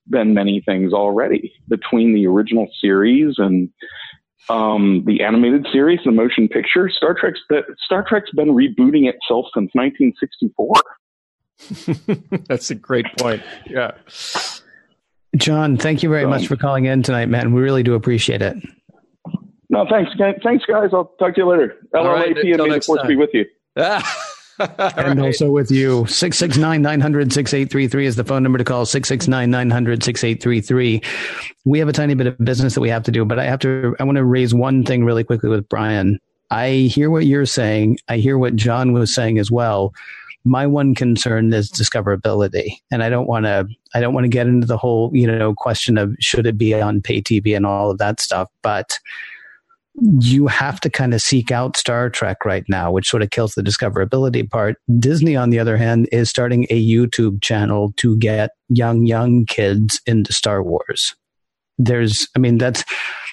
[SPEAKER 5] been many things already between the original series and um, the animated series, the motion picture. Star Trek's Star Trek's been rebooting itself since 1964. <laughs>
[SPEAKER 2] That's a great point. Yeah.
[SPEAKER 3] John, thank you very so, much for calling in tonight, man. We really do appreciate it.
[SPEAKER 5] No, thanks, thanks, guys. I'll talk to you later. LLAP right, and may the force be with you. <laughs> <laughs>
[SPEAKER 3] and right. also with you. 669 900 6833 is the phone number to call 669 900 6833. We have a tiny bit of business that we have to do, but I have to, I want to raise one thing really quickly with Brian. I hear what you're saying. I hear what John was saying as well. My one concern is discoverability. And I don't want to, I don't want to get into the whole, you know, question of should it be on pay TV and all of that stuff. But you have to kind of seek out Star Trek right now, which sort of kills the discoverability part. Disney, on the other hand, is starting a YouTube channel to get young, young kids into Star Wars. There's, I mean, that's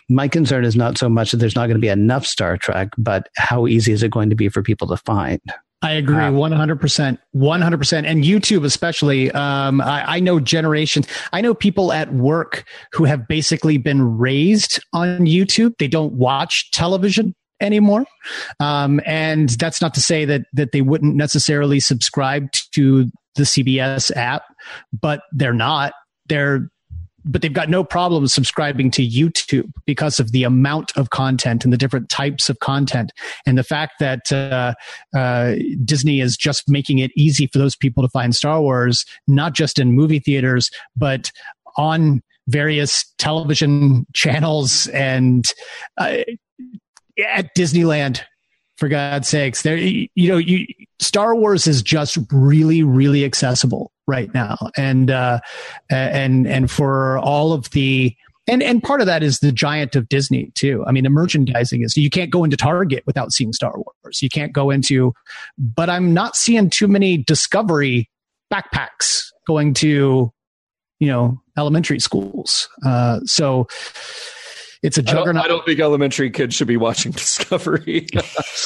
[SPEAKER 3] my concern is not so much that there's not going to be enough Star Trek, but how easy is it going to be for people to find?
[SPEAKER 4] I agree, one hundred percent, one hundred percent, and YouTube especially. Um, I, I, know generations. I know people at work who have basically been raised on YouTube. They don't watch television anymore, um, and that's not to say that that they wouldn't necessarily subscribe to the CBS app, but they're not. They're but they've got no problem subscribing to YouTube because of the amount of content and the different types of content, and the fact that uh, uh, Disney is just making it easy for those people to find Star Wars, not just in movie theaters, but on various television channels and uh, at Disneyland for God's sakes. There, you know, you, Star Wars is just really, really accessible right now, and uh, and and for all of the and and part of that is the giant of Disney too. I mean, the merchandising is you can't go into Target without seeing Star Wars. You can't go into, but I'm not seeing too many Discovery backpacks going to, you know, elementary schools. Uh, so it's a juggernaut.
[SPEAKER 2] I don't, I don't, think elementary kids should be watching <laughs> Discovery.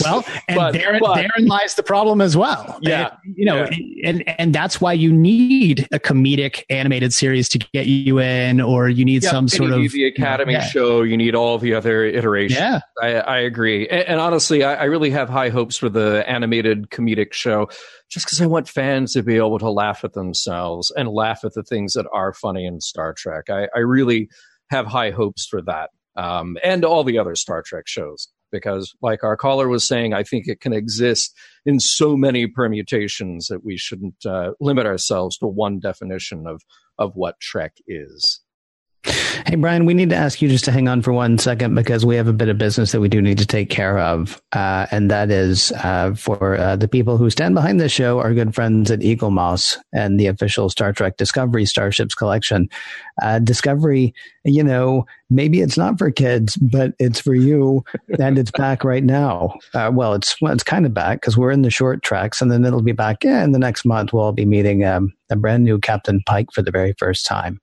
[SPEAKER 4] well, and but, therein, but, therein lies the problem as well.
[SPEAKER 2] Yeah,
[SPEAKER 4] and, you know,
[SPEAKER 2] yeah.
[SPEAKER 4] and and that's why you need a comedic animated series to get you in, or you need yeah, some sort
[SPEAKER 2] of
[SPEAKER 4] the
[SPEAKER 2] Academy you know, yeah. show. You need all the other iterations.
[SPEAKER 4] Yeah,
[SPEAKER 2] I, I agree. And, and honestly, I, I really have high hopes for the animated comedic show just because I want fans to be able to laugh at themselves and laugh at the things that are funny in Star Trek. I, I really have high hopes for that. Um, and all the other Star Trek shows. Because, like our caller was saying, I think it can exist in so many permutations that we shouldn't uh, limit ourselves to one definition of of what Trek is.
[SPEAKER 3] Hey, Brian, we need to ask you just to hang on for one second because we have a bit of business that we do need to take care of. Uh, and that is uh, for uh, the people who stand behind this show, our good friends at Eagle Eaglemoss and the official Star Trek Discovery Starships collection. Uh, Discovery, you know, maybe it's not for kids, but it's for you. <laughs> and it's back right now. Uh, well, it's well, it's kind of back because we're in the Short Treks and then it'll be back. Yeah, in the next month, we'll be meeting um, a brand new Captain Pike for the very first time.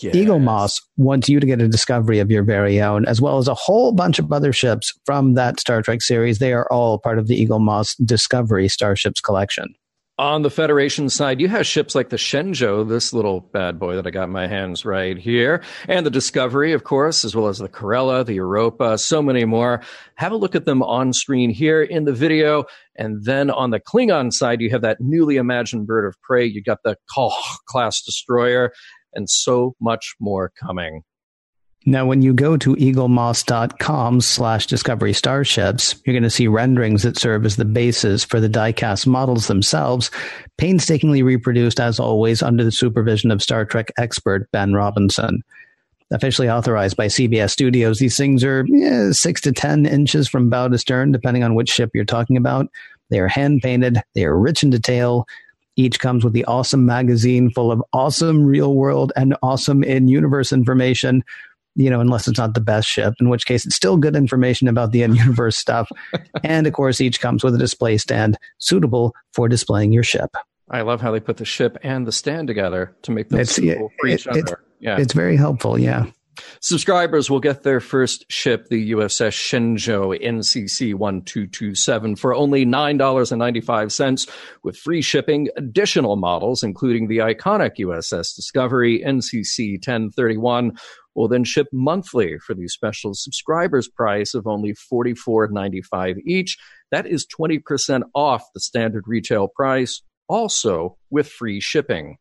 [SPEAKER 3] Yes. Eaglemoss wants you to get a discovery of your very own, as well as a whole bunch of other ships from that Star Trek series. They are all part of the Eaglemoss Discovery Starships collection.
[SPEAKER 2] On the Federation side, you have ships like the Shenzhou, this little bad boy that I got my hands right here, and the Discovery, of course, as well as the Kerala, the Europa, so many more. Have a look at them on screen here in the video. And then on the Klingon side, you have that newly imagined bird of prey. You got the Kol class destroyer and so much more coming.
[SPEAKER 3] Now, when you go to eaglemoss.com slash discovery starships, you're going to see renderings that serve as the basis for the diecast models themselves, painstakingly reproduced as always under the supervision of Star Trek expert Ben Robinson. Officially authorized by CBS Studios, these things are yeah, six to 10 inches from bow to stern, depending on which ship you're talking about. They are hand painted, they are rich in detail, each comes with the awesome magazine full of awesome real world and awesome in universe information. You know, unless it's not the best ship, in which case it's still good information about the in universe stuff. <laughs> and of course, each comes with a display stand suitable for displaying your ship.
[SPEAKER 2] I love how they put the ship and the stand together to make them it's, suitable for each it, other.
[SPEAKER 3] yeah, it's very helpful. Yeah.
[SPEAKER 2] Subscribers will get their first ship, the USS Shenzhou NCC 1227, for only $9.95 with free shipping. Additional models, including the iconic USS Discovery NCC 1031, will then ship monthly for the special subscribers price of only $44.95 each. That is 20% off the standard retail price, also with free shipping.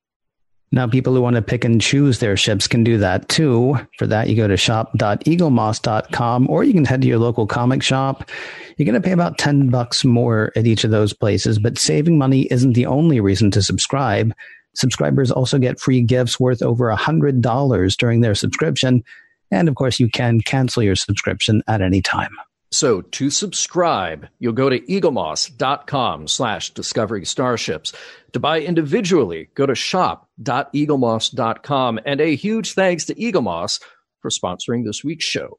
[SPEAKER 3] Now, people who want to pick and choose their ships can do that too. For that, you go to shop.eaglemoss.com or you can head to your local comic shop. You're going to pay about 10 bucks more at each of those places, but saving money isn't the only reason to subscribe. Subscribers also get free gifts worth over $100 during their subscription. And of course, you can cancel your subscription at any time.
[SPEAKER 2] So to subscribe, you'll go to eaglemoss.com slash discovery starships. To buy individually, go to shop.eaglemoss.com. And a huge thanks to Eaglemoss for sponsoring this week's show.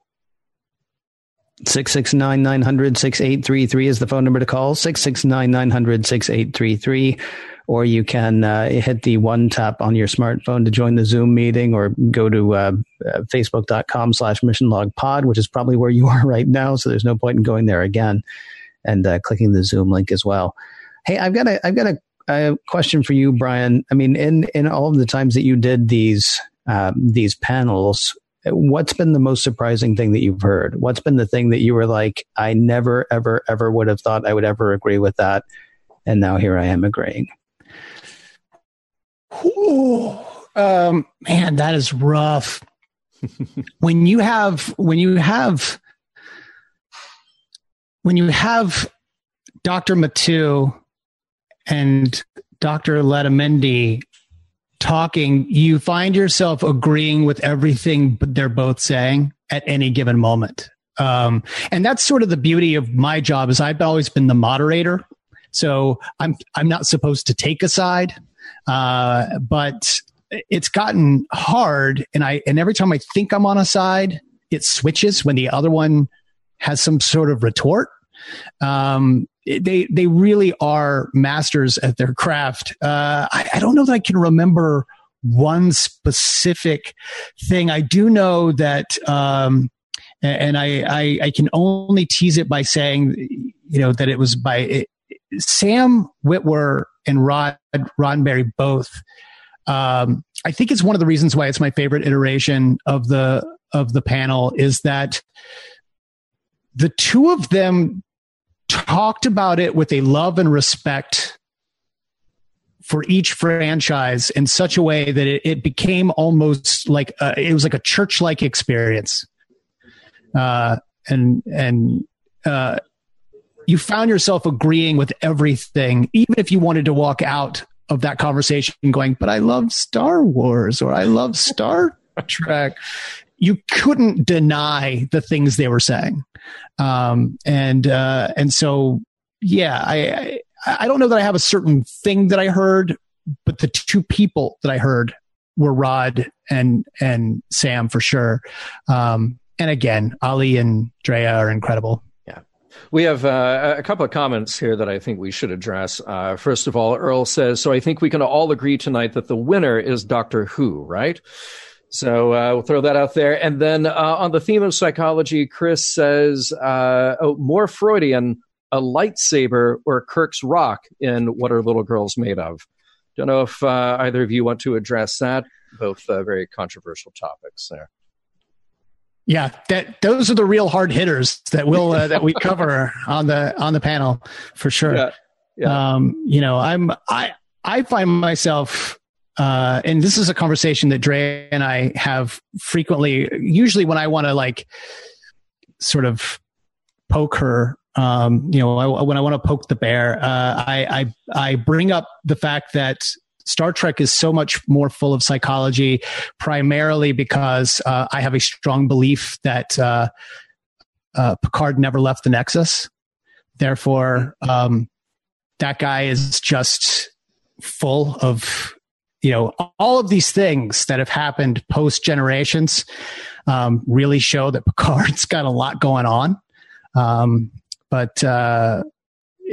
[SPEAKER 3] 669 900 6833 is the phone number to call. 669 900 6833 or you can uh, hit the one tap on your smartphone to join the Zoom meeting or go to uh, facebook.com slash mission log pod, which is probably where you <laughs> are right now. So there's no point in going there again and uh, clicking the Zoom link as well. Hey, I've got a, I've got a, a, question for you, Brian. I mean, in, in all of the times that you did these, um, these panels, what's been the most surprising thing that you've heard? What's been the thing that you were like, I never, ever, ever would have thought I would ever agree with that. And now here I am agreeing.
[SPEAKER 4] Ooh, um, man, that is rough. When you have when you have when you have Dr. Mattu and Dr. Letamendi talking, you find yourself agreeing with everything they're both saying at any given moment. Um, and that's sort of the beauty of my job is I've always been the moderator. So I'm I'm not supposed to take a side. Uh, but it's gotten hard, and I and every time I think I'm on a side, it switches when the other one has some sort of retort. Um, they they really are masters at their craft. Uh, I, I don't know that I can remember one specific thing. I do know that, um, and I, I, I can only tease it by saying, you know, that it was by it, Sam Witwer and Rod Roddenberry both. Um, I think it's one of the reasons why it's my favorite iteration of the of the panel is that the two of them talked about it with a love and respect for each franchise in such a way that it, it became almost like a, it was like a church like experience. Uh, and and uh, you found yourself agreeing with everything, even if you wanted to walk out of that conversation going, "But I love Star Wars" or "I love Star <laughs> Trek." You couldn't deny the things they were saying, um, and uh, and so yeah, I, I I don't know that I have a certain thing that I heard, but the two people that I heard were Rod and and Sam for sure. Um, and again, Ali and Drea are incredible.
[SPEAKER 2] We have uh, a couple of comments here that I think we should address. Uh, first of all, Earl says, "So I think we can all agree tonight that the winner is Doctor Who, right?" So uh, we'll throw that out there. And then uh, on the theme of psychology, Chris says, uh, "Oh, more Freudian." A lightsaber or Kirk's rock in What Are Little Girls Made Of? Don't know if uh, either of you want to address that. Both very controversial topics there.
[SPEAKER 4] Yeah, that those are the real hard hitters that will uh, that we <laughs> cover on the on the panel for sure. Yeah, yeah. Um, you know, I'm I I find myself uh, and this is a conversation that Dre and I have frequently. Usually, when I want to like sort of poke her um, you know, I, when I want to poke the bear, uh, I, I, I bring up the fact that Star Trek is so much more full of psychology, primarily because uh, I have a strong belief that uh, uh, Picard never left the Nexus. Therefore, um, that guy is just full of, you know, all of these things that have happened post generations um, really show that <laughs> Picard's got a lot going on. Um, but uh,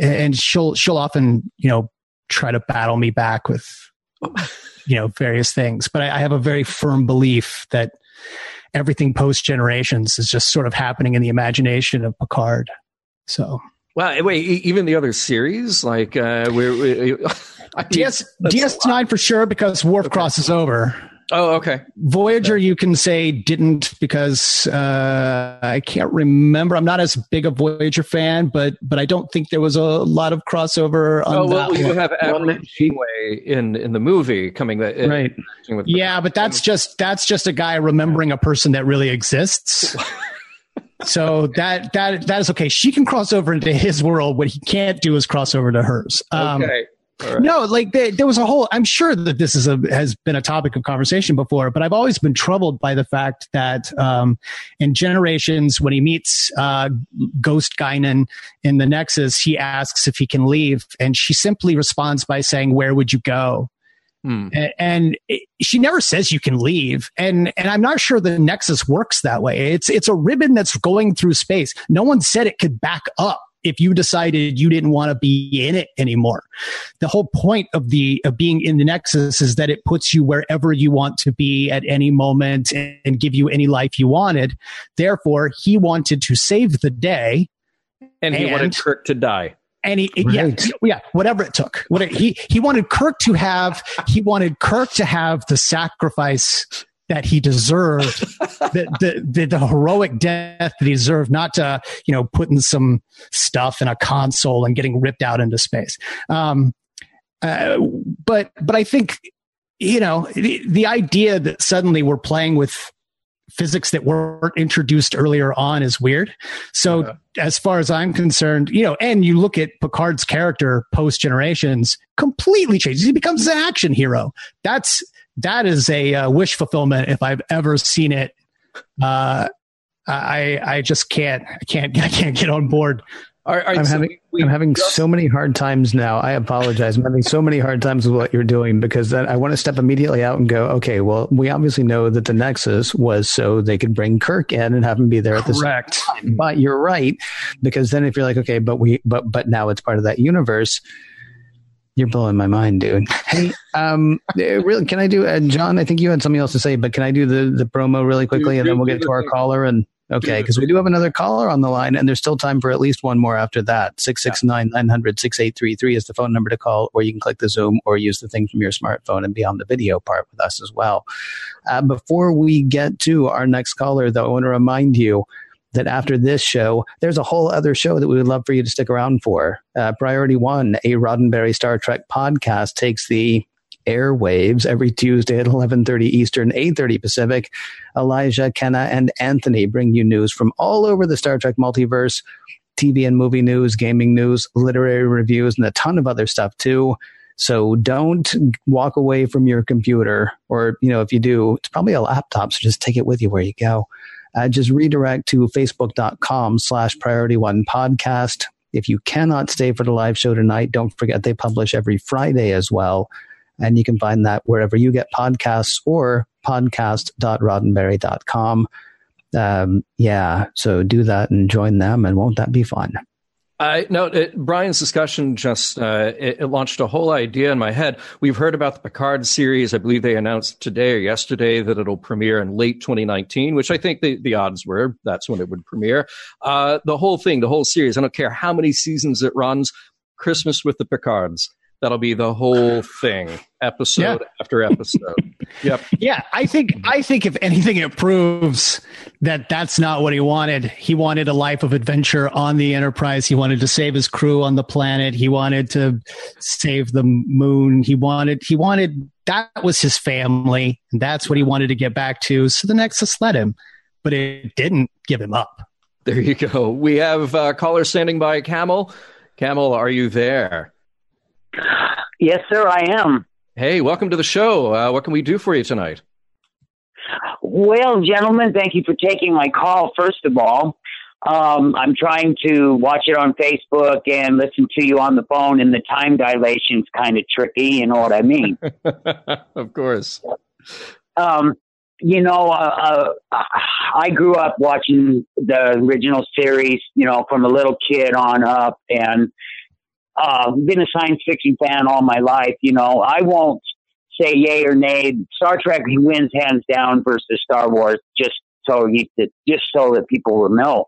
[SPEAKER 4] and she'll she'll often you know try to battle me back with you know various things. But I, I have a very firm belief that everything post generations is just sort of happening in the imagination of Picard. So.
[SPEAKER 2] Well, wait, even the other series, like uh, we're, we
[SPEAKER 4] DS <laughs> DS nine for sure because Worf okay. crosses over.
[SPEAKER 2] Oh, okay.
[SPEAKER 4] Voyager, you can say didn't because uh, I can't remember. I'm not as big a Voyager fan, but but I don't think there was a lot of crossover. On
[SPEAKER 2] oh well, you have Admiral Janeway in in the movie coming that
[SPEAKER 4] right. yeah, but that's just that's just a guy remembering a person that really exists. <laughs> so that that that is okay. She can cross over into his world. What he can't do is cross over to hers.
[SPEAKER 2] Um, okay.
[SPEAKER 4] Right. No, like they, there was a whole. I'm sure that this is a has been a topic of conversation before, but I've always been troubled by the fact that um, in generations, when he meets uh, Ghost Guinan in the Nexus, he asks if he can leave, and she simply responds by saying, "Where would you go?" Hmm. And, and it, she never says you can leave, and and I'm not sure the Nexus works that way. It's it's a ribbon that's going through space. No one said it could back up if you decided you didn't want to be in it anymore. The whole point of the of being in the Nexus is that it puts you wherever you want to be at any moment and give you any life you wanted. Therefore, he wanted to save the day,
[SPEAKER 2] and he and, wanted Kirk to die.
[SPEAKER 4] And he, right. yeah, yeah, whatever it took. What it, he he wanted Kirk to have, he wanted Kirk to have the sacrifice that he deserved, <laughs> the, the, the, the, heroic death that he deserved, not to, you know, putting some stuff in a console and getting ripped out into space. Um, uh, but, but I think, you know, the, the idea that suddenly we're playing with physics that weren't introduced earlier on is weird. So yeah. as far as I'm concerned, you know, and you look at Picard's character post generations completely changes. He becomes an action hero. That's, that is a uh, wish fulfillment if I've ever seen it. Uh, I I just can't I can't <laughs> I can't get on board.
[SPEAKER 3] I'm so having we, I'm having just, so many hard times now. I apologize. I'm having so many hard times with what you're doing because then I want to step immediately out and go. Okay, well, we obviously know that the Nexus was so they could bring Kirk in and have him be there at the
[SPEAKER 4] correct.
[SPEAKER 3] same time. But you're right because then if you're like, okay, but we but but now it's part of that universe you're blowing my mind, dude. Hey, um, eh, really, can I do, uh, John? I think you had something else to say, but can I do the the promo really quickly, and then we'll get to our caller and. Okay, because we do have another caller on the line, and there's still time for at least one more after that. 669 900 6833 is the phone number to call, or you can click the Zoom or use the thing from your smartphone and be on the video part with us as well. Uh, before we get to our next caller, though, I want to remind you that after this show, there's a whole other show that we would love for you to stick around for. Uh, Priority One, a Roddenberry Star Trek podcast, takes the airwaves every Tuesday at <laughs> 11:30 Eastern, 8:30 Pacific. Elijah, Kenna, and Anthony bring you news from all over the Star Trek multiverse, TV and movie news, gaming news, literary reviews, and a ton of other stuff too. So don't walk away from your computer, or you know, if you do, it's probably a laptop. So just take it with you where you go. Uh, just redirect to facebook.com slash priority one podcast. If you cannot stay for the live show tonight, don't forget they publish every Friday as well. And you can find that wherever you get podcasts or podcast.roddenberry.com. Um, yeah, so do that and join them, and won't that be fun?
[SPEAKER 2] I no, it, Brian's discussion just uh, it, it, launched a whole idea in my head. We've heard about the Picard series. I believe they announced today or yesterday that it'll premiere in late 2019, which I think the, the odds were that's when it would premiere. Uh, the whole thing, the whole series. I don't care how many seasons it runs. Christmas with the Picards. That'll be the whole thing, episode yeah. after episode. <laughs> yep.
[SPEAKER 4] Yeah, I think I think if anything, it proves that that's not what he wanted. He wanted a life of adventure on the Enterprise. He wanted to save his crew on the planet. He wanted to save the moon. He wanted he wanted that was his family. And that's what he wanted to get back to. So the Nexus let him, but it didn't give him up.
[SPEAKER 2] There you go. We have a caller standing by. Camel, Camel, are you there?
[SPEAKER 6] Yes, sir, I am.
[SPEAKER 2] Hey, welcome to the show. Uh, what can we do for you tonight?
[SPEAKER 6] Well, gentlemen, thank you for taking my call, first of all. Um, I'm trying to watch it on Facebook and listen to you on the phone, and the time dilation's kind of tricky. You know what I mean? <laughs>
[SPEAKER 2] of course.
[SPEAKER 6] Um, you know, uh, uh, I grew up watching the original series, you know, from a little kid on up, and uh, been a science fiction fan all my life. You know, I won't say yay or nay. Star Trek wins hands down versus Star Wars, just so you just so that people will know.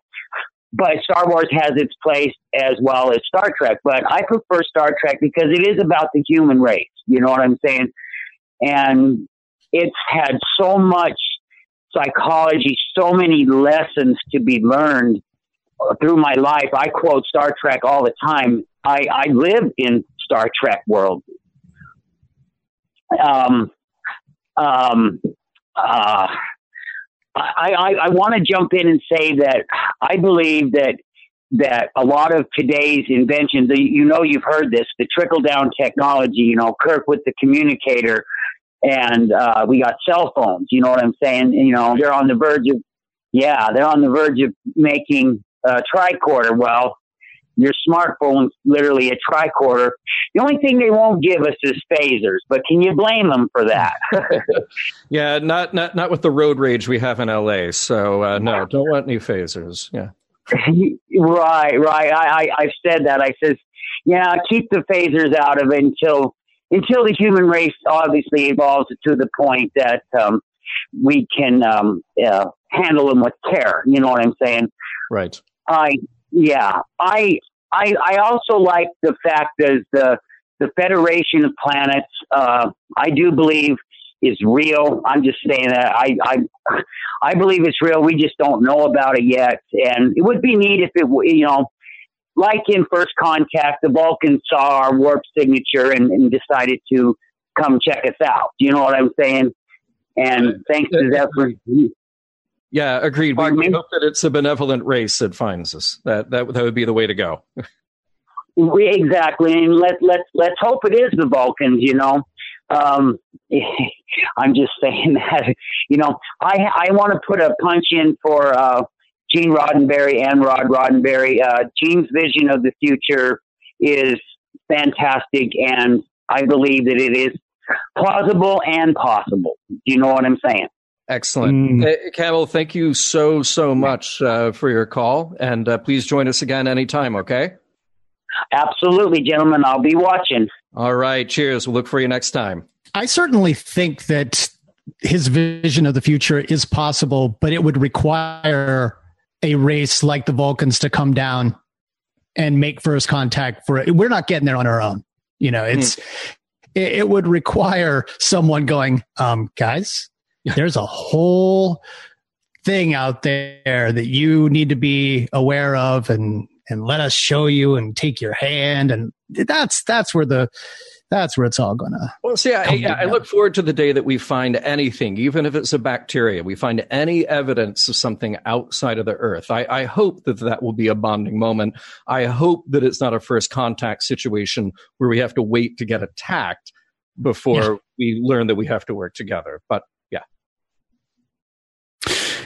[SPEAKER 6] But Star Wars has its place as well as Star Trek. But I prefer Star Trek because it is about the human race. You know what I'm saying? And it's had so much psychology, so many lessons to be learned through my life. I quote Star Trek all the time I, I live in Star Trek world. Um, um, uh, I, I, I want to jump in and say that I believe that that a lot of today's inventions, you know, you've heard this, the trickle down technology, you know, Kirk with the communicator, and uh, we got cell phones. You know what I'm saying? You know, they're on the verge of, yeah, they're on the verge of making a tricorder. Well, your smartphone's literally a tricorder. The only thing they won't give us is phasers, but can you blame them for that? <laughs>
[SPEAKER 2] yeah, not not not with the road rage we have in LA. So uh, no, don't want any phasers. Yeah. <laughs>
[SPEAKER 6] right, right. I, I I've said that. I says, yeah, keep the phasers out of it until until the human race obviously evolves to the point that um, we can um, uh, handle them with care. You know what I'm saying?
[SPEAKER 2] Right.
[SPEAKER 6] I yeah, I I I also like the fact that the the Federation of Planets. Uh, I do believe is real. I'm just saying that I I I believe it's real. We just don't know about it yet, and it would be neat if it you know. Like in First Contact, the Vulcans saw our warp signature and, and decided to come check us out. Do you know what I'm saying? And thanks to that,
[SPEAKER 2] yeah, agreed. We, we, hope that it's a benevolent race that finds us. That that that would be the way to go. <laughs>
[SPEAKER 6] we, exactly, and let let let's hope it is the Vulcans. You know, um, <laughs> I'm just saying <laughs> that. You know, I I want to put a punch in for uh, Gene Roddenberry and Rod Roddenberry. Uh, Gene's vision of the future is fantastic, and I believe that it is plausible and possible. Do you know what I'm saying?
[SPEAKER 2] Excellent. Mm. Hey, Camel, thank you so, so much uh, for your call. And uh, please join us again anytime, okay?
[SPEAKER 6] Absolutely, gentlemen. I'll be watching.
[SPEAKER 2] All right. Cheers. We'll look for you next time.
[SPEAKER 4] I certainly think that his vision of the future is possible, but it would require a race like the Vulcans to come down and make first contact for it. We're not getting there on our own. You know, it's, mm. it, it, would require someone going, um, guys, <laughs> there's a whole thing out there that you need to be aware of and and let us show you and take your hand and that's that's where the that's where it's all gonna.
[SPEAKER 2] Well, see, I, I, look forward to the day that we find anything, even if it's a bacteria. We find any evidence of something outside of the Earth. I, I hope that that will be a bonding moment. I hope that it's not a first contact situation where we have to wait to get attacked before yeah. we learn that we have to work together. But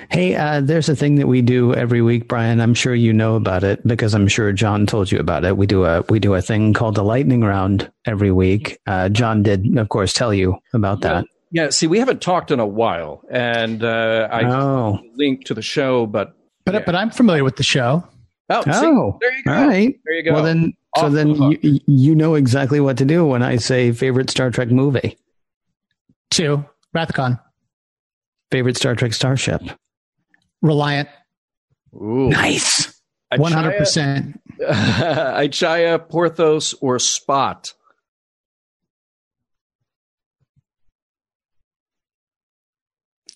[SPEAKER 3] Hey, uh, there's a thing that we do every week, Brian. I'm sure you know about it because I'm sure John told you about it. We do a we do a thing called the lightning round every week. Uh, John did, of course, tell you about
[SPEAKER 2] yeah.
[SPEAKER 3] that.
[SPEAKER 2] Yeah. See, we haven't talked in a while, and uh, I oh. link to the show, but
[SPEAKER 4] but
[SPEAKER 2] yeah.
[SPEAKER 4] but I'm familiar with the show.
[SPEAKER 3] Oh, oh see, there you go. All right.
[SPEAKER 2] There you go.
[SPEAKER 3] Well, then, Off so then the you, you know exactly what to do when I say favorite Star Trek movie.
[SPEAKER 4] Two, Wrath of Khan.
[SPEAKER 3] Favorite Star Trek starship.
[SPEAKER 4] Reliant.
[SPEAKER 2] Ooh.
[SPEAKER 3] Nice.
[SPEAKER 4] One hundred percent. <laughs>
[SPEAKER 2] Ichaya, Porthos, or Spot.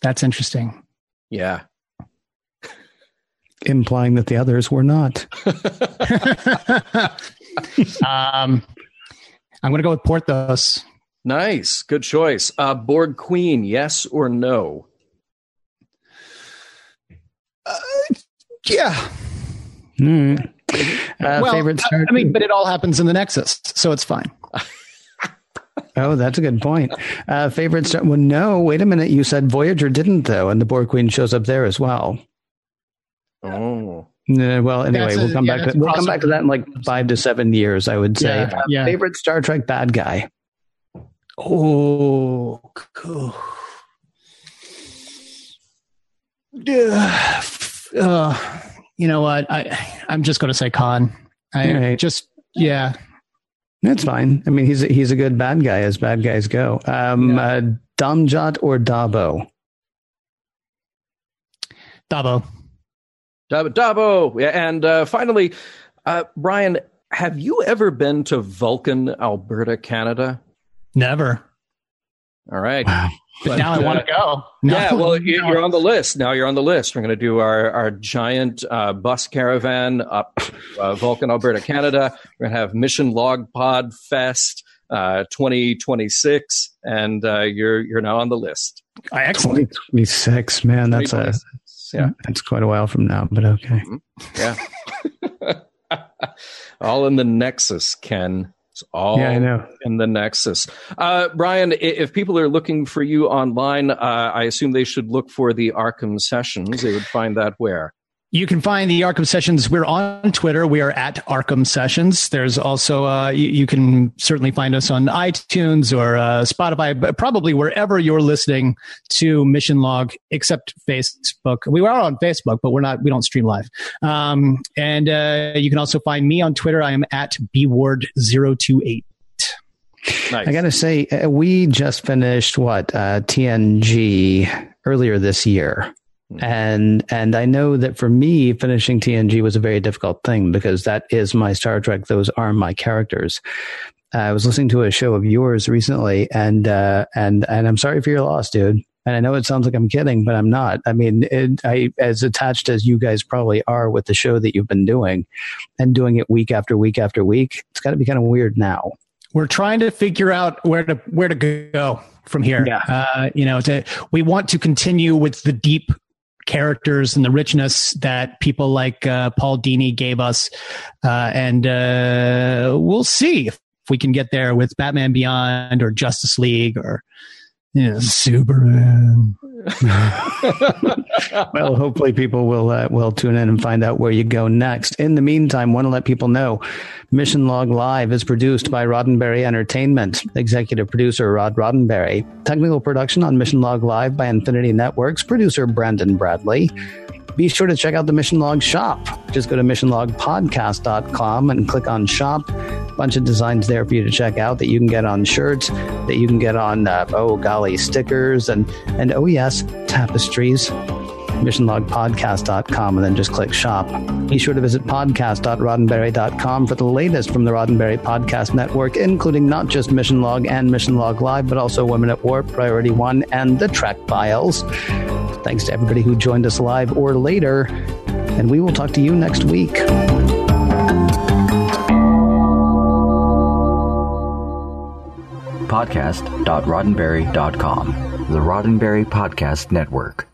[SPEAKER 4] That's interesting.
[SPEAKER 2] Yeah. <laughs>
[SPEAKER 3] Implying that the others were not. <laughs>
[SPEAKER 4] um, I'm going to go with Porthos.
[SPEAKER 2] Nice. Good choice. Uh, Borg Queen, yes or no?
[SPEAKER 4] Uh, yeah.
[SPEAKER 3] Mm. Uh,
[SPEAKER 4] well, favorite Star- I mean, but it all happens in the Nexus, so it's fine. <laughs>
[SPEAKER 3] oh, that's a good point. Uh, favorite Star- Well, no, wait a minute. You said Voyager didn't, though, and the Borg Queen shows up there as well.
[SPEAKER 2] Oh.
[SPEAKER 3] Uh, well, anyway, we'll come yeah, back. To, we'll come back to that in like five to seven years. I would say.
[SPEAKER 4] Yeah, yeah.
[SPEAKER 3] Favorite Star Trek bad guy.
[SPEAKER 4] Oh, cool. Yeah uh, you know what? I I'm just going to say Khan. I right. just yeah.
[SPEAKER 3] That's fine. I mean, he's a, he's a good bad guy as bad guys go. Um, yeah. uh, Dom-jot or Dabo?
[SPEAKER 4] Dabo.
[SPEAKER 2] Dabo. Dabo. Yeah, and uh, finally, uh, Brian, have you ever been to Vulcan, Alberta, Canada?
[SPEAKER 4] Never.
[SPEAKER 2] All right.
[SPEAKER 4] Wow. But, now I want to go.
[SPEAKER 2] Now yeah, well, <laughs> you're on the list. Now you're on the list. We're going to do our, our giant uh, bus caravan up uh, Vulcan, Alberta, Canada. We're going to have Mission Log Pod Fest uh, 2026, and uh, you're you're now on the list.
[SPEAKER 4] I excellent.
[SPEAKER 3] 2026, man. That's a yeah. That's quite a while from now, but okay.
[SPEAKER 2] Mm-hmm. Yeah. <laughs> All in the Nexus, Ken. It's all
[SPEAKER 3] yeah, I know.
[SPEAKER 2] in the Nexus. Uh, Brian, if people are looking for you online, uh, I assume they should look for the Arkham sessions. They would find that where?
[SPEAKER 4] You can find the Arkham Sessions. We're on Twitter. We are at Arkham Sessions. There's also, uh, you, you, can certainly find us on iTunes or uh, Spotify, but probably wherever you're listening to Mission Log, except Facebook. We are on Facebook, but we're not, we don't stream live. Um, and uh, you can also find me on Twitter. I am at bward028.
[SPEAKER 3] Nice. I got to say, uh, we just finished what, uh, TNG earlier this year. Hmm. And and I know that for me, finishing TNG was a very difficult thing because that is my Star Trek. Those are my characters. I was listening to a show of yours recently, and uh, and and I'm sorry for your loss, dude. And I know it sounds like I'm kidding, but I'm not. I mean, it, I as attached as you guys probably are with the show that you've been doing, and doing it week after week after week, it's got to be kind of weird now.
[SPEAKER 4] We're trying to figure out where to where to go from here.
[SPEAKER 3] Yeah.
[SPEAKER 4] Uh, you know, to, we want to continue with the deep characters and the richness that people like uh, Paul Dini gave us. Uh, and uh, we'll see if we can get there with Batman Beyond or Justice League or know, Superman. <laughs>
[SPEAKER 3] well, hopefully people will uh, will tune in and find out where you go next. In the meantime, want to let people know Mission Log Live is produced by Roddenberry Entertainment. Executive producer Rod Roddenberry. Technical production on Mission Log Live by Infinity Networks. Producer Brandon Bradley be sure to check out the Mission Log shop. Just go to missionlogpodcast.com and click on shop. Bunch of designs there for you to check out that you can get on shirts, that you can get on, uh, oh golly, stickers, and, and oh yes, tapestries missionlogpodcast.com and then just click shop. Be sure to visit podcast.roddenberry.com for the latest from the Roddenberry Podcast Network, including not just Mission Log and Mission Log Live, but also Women at Warp, Priority One, and the Trek Files. Thanks to everybody who joined us live or later, and we will talk to you next week.
[SPEAKER 1] podcast.roddenberry.com. The Roddenberry Podcast Network.